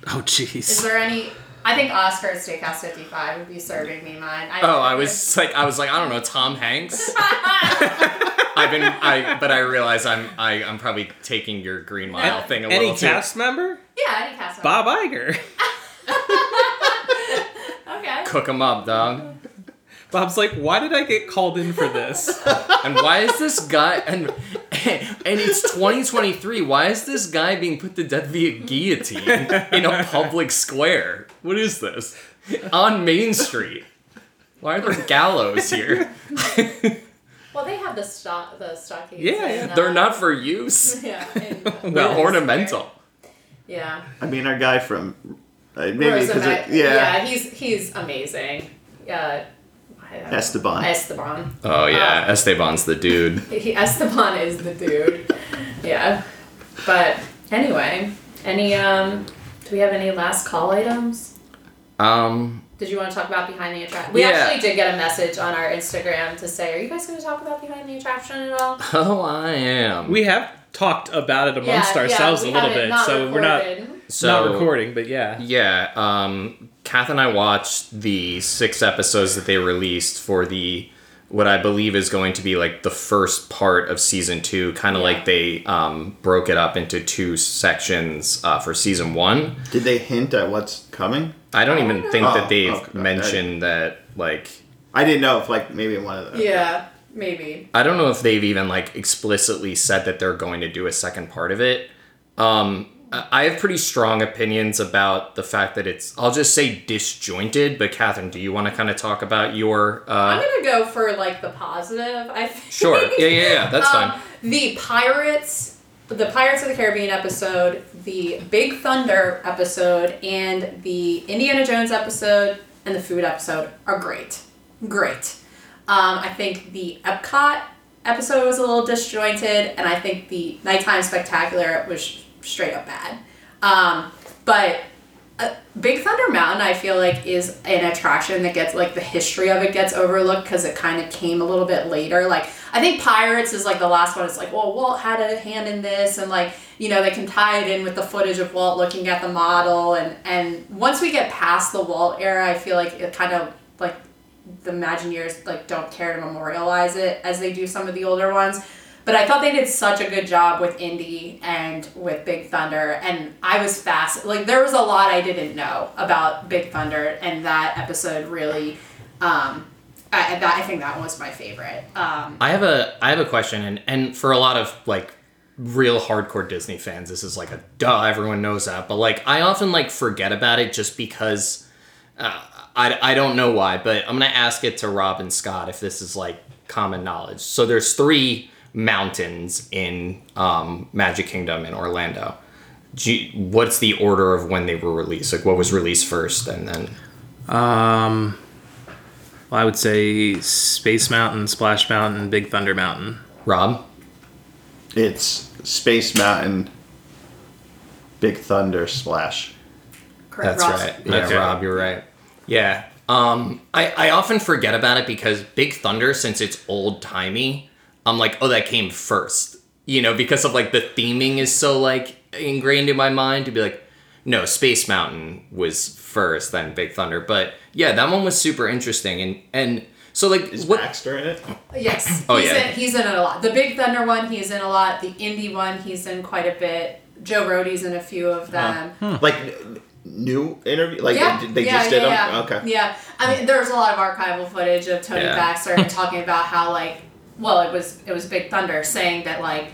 Oh, jeez. Is there any? I think Oscar at Steakhouse 55 would be serving me mine. I Oh, I was like, I was like, I don't know, Tom Hanks. I've been, I, but I realize I'm, I, I'm probably taking your Green Mile thing a Any little too. Any cast member? yeah, any cast member. Bob Iger. Okay. Cook 'em up, dog. Bob's like, why did I get called in for this? And why is this guy and and it's 2023? Why is this guy being put to death via guillotine in a public square? What is this? On Main Street. Why are there gallows here? Well, they have the stock, the stockades. Yeah, in, yeah. uh, They're not for use. Yeah. in- They're in- ornamental. Yeah. I mean, our guy from uh, maybe because yeah, yeah, he's he's amazing. Uh, I don't know. Esteban. Esteban. Oh yeah, Uh, Esteban's the dude. He, Esteban is the dude. yeah. But anyway, any um, do we have any last call items? Um, Did you want to talk about behind the attraction? We Yeah. actually did get a message on our Instagram to say, "Are you guys going to talk about behind the attraction at all?" oh, I am. we have talked about it amongst ourselves we a little haven't- bit, so we're not so not recording, but yeah. Yeah, um, Kath and I watched the six episodes that they released for the what I believe is going to be like the first part of season two. Kind of Yeah. like they um, broke it up into two sections uh, for season one. Did they hint at what's coming? I don't even think Oh, that they've okay. mentioned that like. I didn't know if like maybe one of the Yeah, maybe. I don't know if they've even like explicitly said that they're going to do a second part of it. Um, I have pretty strong opinions about the fact that it's. I'll just say disjointed. But Catherine, do you want to kind of talk about your? I'm Uh, gonna go for like the positive. I think. sure. Yeah, yeah, yeah. That's Um, fine. The Pirates, the Pirates of the Caribbean episode, the Big Thunder episode, and the Indiana Jones episode and the food episode are great. Great. Um, I think the Epcot episode was a little disjointed, and I think the Nighttime Spectacular was straight up bad. Um, but uh, Big Thunder Mountain, I feel like, is an attraction that gets like the history of it gets overlooked because it kind of came a little bit later. Like I think Pirates is like the last one. It's like, well, Walt had a hand in this, and like you know they can tie it in with the footage of Walt looking at the model, and and once we get past the Walt era, I feel like it kind of like the Imagineers like don't care to memorialize it as they do some of the older ones. But I thought they did such a good job with Indy and with Big Thunder, and I was fast. Like there was a lot I didn't know about Big Thunder, and that episode really, um, I, that, I think that was my favorite. Um, I have a I have a question, and and for a lot of like real hardcore Disney fans, this is like a duh. Everyone knows that, but like I often like forget about it just because uh, I I don't know why. But I'm gonna ask it to Rob and Scott if this is like common knowledge. So there's three mountains in um, Magic Kingdom in Orlando. Do you- what's the order of when they were released? Like what was released first, and then Um, Well, I would say Space Mountain, Splash Mountain, Big Thunder Mountain. Rob? It's Space Mountain, Big Thunder Splash. Correct, That's Ross. right. Yeah, Okay. Rob, you're right. Yeah. Um, I, I often forget about it because Big Thunder, since it's old timey, I'm like, oh, that came first. You know, because of like the theming is so like ingrained in my mind to be like, no, Space Mountain was first, then Big Thunder. But yeah, that one was super interesting. And and so like Is what Baxter in it? Yes. Oh, he's yeah. In, he's in it a lot. The Big Thunder one, he's in a lot. The Indy one, he's in quite a bit. Joe Rohde's in a few of them. Hmm. Like new interview? Like yeah, they, they yeah, just did yeah, them? yeah. Okay. Yeah, I mean, there's a lot of archival footage of Tony Yeah. Baxter and talking about how like, well, it was it was Big Thunder saying that like,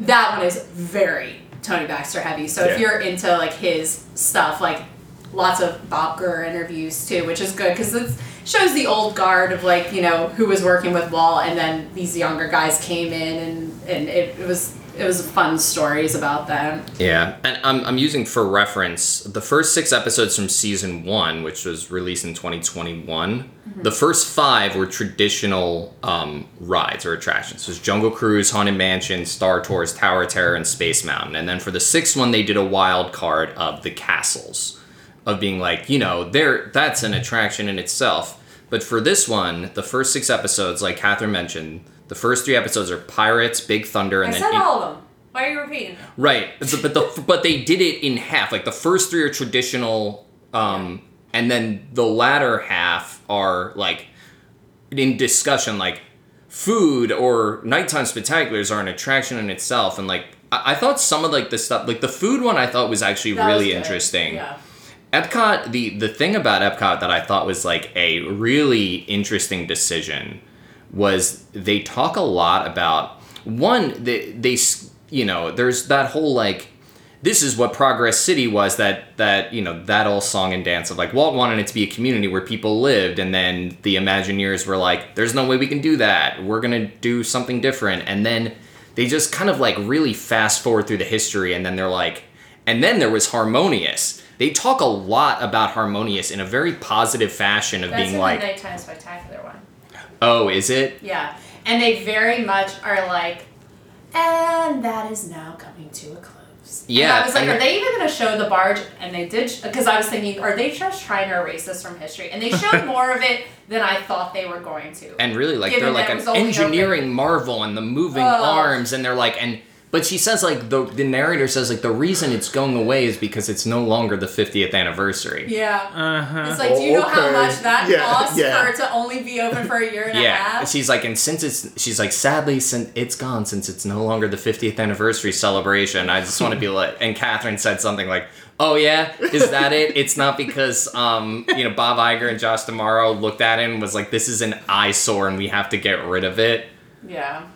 that one is very Tony Baxter heavy. So if you're into like his stuff, like lots of Bob Gurr interviews too, which is good because it shows the old guard of like you know who was working with Walt, and then these younger guys came in, and and it, it was it was fun stories about them. Yeah, and I'm, I'm using for reference the first six episodes from season one, which was released in 2021. The first five were traditional um, rides or attractions. So it was Jungle Cruise, Haunted Mansion, Star Tours, Tower of Terror, and Space Mountain. And then for the sixth one, they did a wild card of the castles, of being like, you know, there that's an attraction in itself. But for this one, the first six episodes, like Catherine mentioned, the first three episodes are Pirates, Big Thunder, and I then said in- all of them. Why are you repeating? them? Right, but but the but they did it in half. Like the first three are traditional, um, and then the latter half are like in discussion. Like food or nighttime spectaculars are an attraction in itself, and like I, I thought some of like the stuff, like the food one, I thought was actually That was really good. interesting. Yeah. Epcot, the the thing about Epcot that I thought was like a really interesting decision was they talk a lot about one they they you know there's that whole like this is what progress city was that that you know that old song and dance of like walt wanted it to be a community where people lived and then the imagineers were like there's no way we can do that. We're gonna do something different. And then they just kind of like really fast forward through the history and then they're like and then there was harmonious. They talk a lot about harmonious in a very positive fashion of That's being in like the nighttime spectacular one. Oh is it Yeah, and they very much are like, and that is now coming to a close. And Yeah, I was like, and are they're- even going to show the barge? And they did, because I was thinking, are they just trying to erase this from history? And they showed more of it than I thought they were going to. and really like they're like an engineering marvel and the moving Ugh. arms and they're like and but she says like the the narrator says like the reason it's going away is because it's no longer the 50th anniversary yeah. Uh huh. It's like, do you know how much that Yeah, costs yeah. for it to only be open for a year and a yeah half? she's like and since it's she's like sadly since it's gone since it's no longer the 50th anniversary celebration i just want to be like and catherine said something like oh yeah is that it it's not because um you know bob Iger and josh D'Amaro looked at it and was like this is an eyesore and we have to get rid of it Yeah.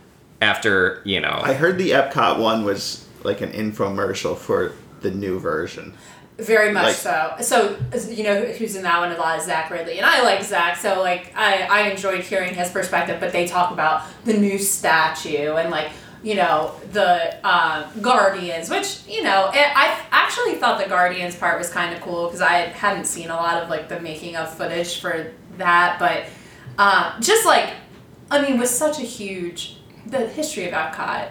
After you know I heard the Epcot one was like an infomercial for the new version. Very much Like- so. So you know who's in that one a lot is Zach Riddley, and I like Zach. So like I I enjoyed hearing his perspective. But they talk about the new statue and like you know the uh, Guardians, which you know it, I actually thought the Guardians part was kind of cool because I hadn't seen a lot of like the making of footage for that. But uh, just like I mean, with such a huge the history of Epcot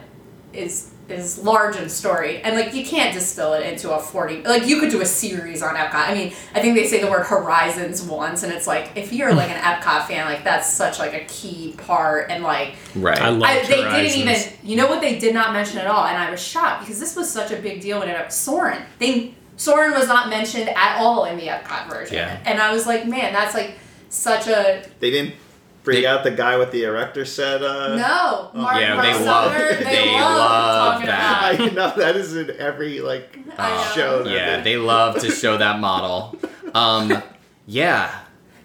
is is large and storied and like you can't distill it into a 40 like you could do a series on epcot i mean i think they say the word horizons once and it's like if you're like an epcot fan like that's such like a key part and like right I love I, they Horizons. didn't even you know what they did not mention at all and i was shocked because this was such a big deal when it Soarin' they Soarin' was not mentioned at all in the epcot version Yeah. and i was like man that's like such a They didn't bring They- out the guy with the erector set. Uh, no Mark, Yeah, Mark they Sumner, love- they, they love, love that. about I know that is in every like I know. show. that Yeah, they- they love to show that model. Um, yeah.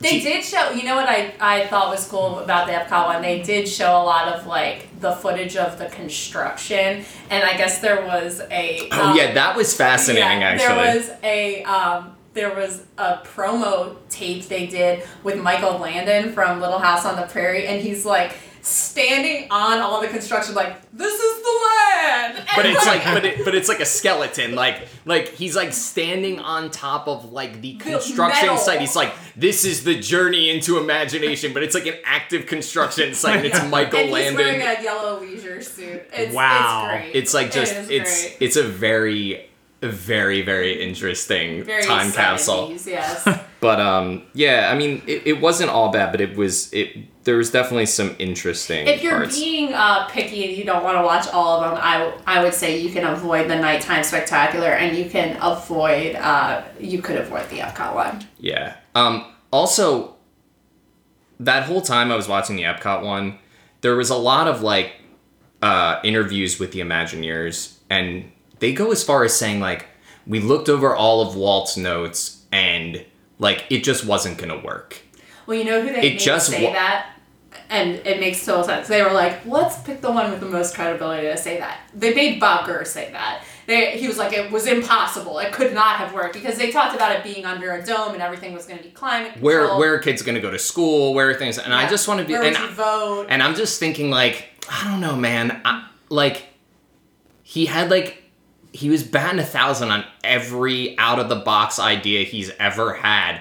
They She- did show. You know what I, I thought was cool about the Epcot one? They did show a lot of like the footage of the construction, and I guess there was a. Oh um, yeah, that was fascinating yeah, actually. There was a um, there was a promo tape they did with Michael Landon from Little House on the Prairie, and he's like standing on all the construction, like this is the land. But it's like, but it, but it's like a skeleton. Like, like he's like standing on top of like the construction metal. site. He's like, this is the journey into imagination. But it's like an active construction site. And it's Michael and he's wearing a yellow leisure suit. It's, Wow. it's great. It's like just is it's great. it's a very very very interesting very time capsule. Yes. But um, yeah, I mean, it, it wasn't all bad, but it was it. There was definitely some interesting if you're parts. being uh, picky and you don't want to watch all of them, I, I would say you can avoid the nighttime spectacular and you can avoid uh, you could avoid the Epcot one. Yeah. Um. Also, that whole time I was watching the Epcot one, there was a lot of like uh, interviews with the Imagineers, and they go as far as saying like, we looked over all of Walt's notes, and like it just wasn't gonna work. Well, you know who they It made just say wa- that, and it makes total sense. They were like, "Let's pick the one with the most credibility to say that." They made Bob say that. They, he was like, "It was impossible. It could not have worked because they talked about it being under a dome and everything was going to be climate Where where are kids gonna go to school? Where are things? And I just want to be Where and you vote? And I'm just thinking, like, I don't know, man. I, like, he had like, he was batting a thousand on every out of the box idea he's ever had,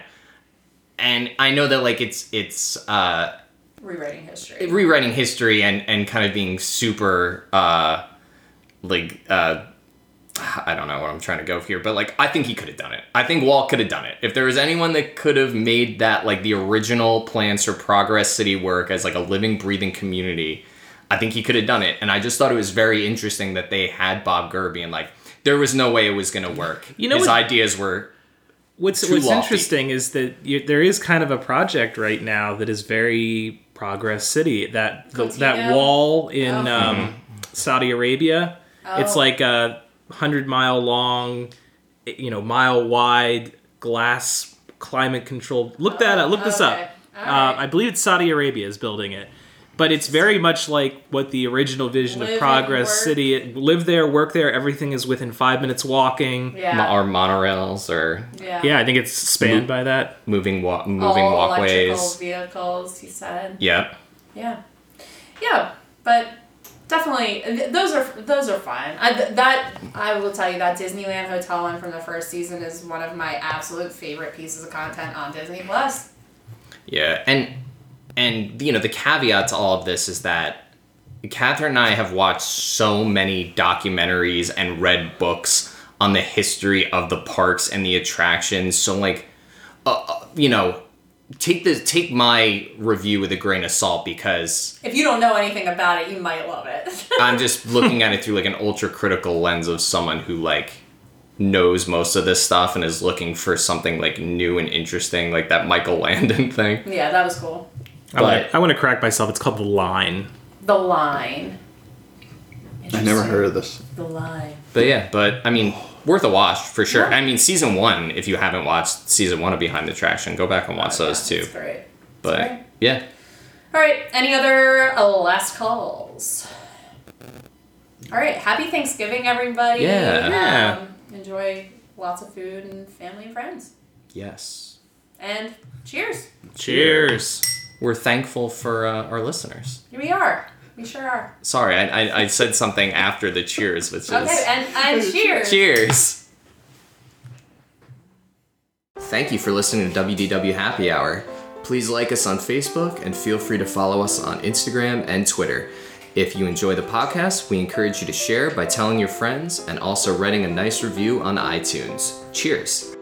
and I know that like it's it's uh, Rewriting history. rewriting history and and kind of being super uh, like uh. I don't know what I'm trying to go here, but like I think he could have done it. I think Walt could have done it. If there was anyone that could have made that like the original plans for Progress City work as like a living, breathing community, I think he could have done it. And I just thought it was very interesting that they had Bob Gurr being like, there was no way it was gonna work. You know his what- ideas were What's Too What's lofty. interesting is that you, there is kind of a project right now that is very Progress City. That the, that wall in Oh. um, Saudi Arabia. It's Oh. like a hundred mile long, you know, mile wide glass climate controlled. Look that up. Look this Okay. up. All Uh, right. I believe it's Saudi Arabia is building it. But it's very much like what the original vision Live of Progress. City. It, live there, work there. Everything is within five minutes walking. yeah. mo- or monorails or yeah. Yeah, I think it's spanned by that. moving wa- moving All walkways. electrical vehicles. He said. Yeah. Yeah, yeah, but definitely those are those are fine. I, that I will tell you that Disneyland Hotel one from the first season is one of my absolute favorite pieces of content on Disney Plus. Yeah, and and you know the caveat to all of this is that Catherine and I have watched so many documentaries and read books on the history of the parks and the attractions. So like, uh, uh, you know, take this take my review with a grain of salt because If you don't know anything about it, you might love it. I'm just looking at it through like an ultra critical lens of someone who like knows most of this stuff and is looking for something like new and interesting, like that Michael Landon thing. yeah, that was cool. I want But- to I want to correct myself. It's called the line. The line. I never heard of this. The line. But yeah, but I mean, worth a watch for sure. Yeah. I mean, season one, if you haven't watched season one of Behind the Attraction, go back and watch Oh, those yeah, too. That's great. But That's yeah, All right. Any other uh, last calls? All right. Happy Thanksgiving, everybody. Yeah. Yeah. Um, enjoy lots of food and family and friends. yes, And cheers. Cheers. We're thankful for uh, our listeners. Here we are. We sure are. Sorry, I, I, I said something after the cheers, which is Okay. And, and cheers. cheers. Thank you for listening to WDW Happy Hour. Please like us on Facebook and feel free to follow us on Instagram and Twitter. If you enjoy the podcast, we encourage you to share by telling your friends and also writing a nice review on iTunes. Cheers.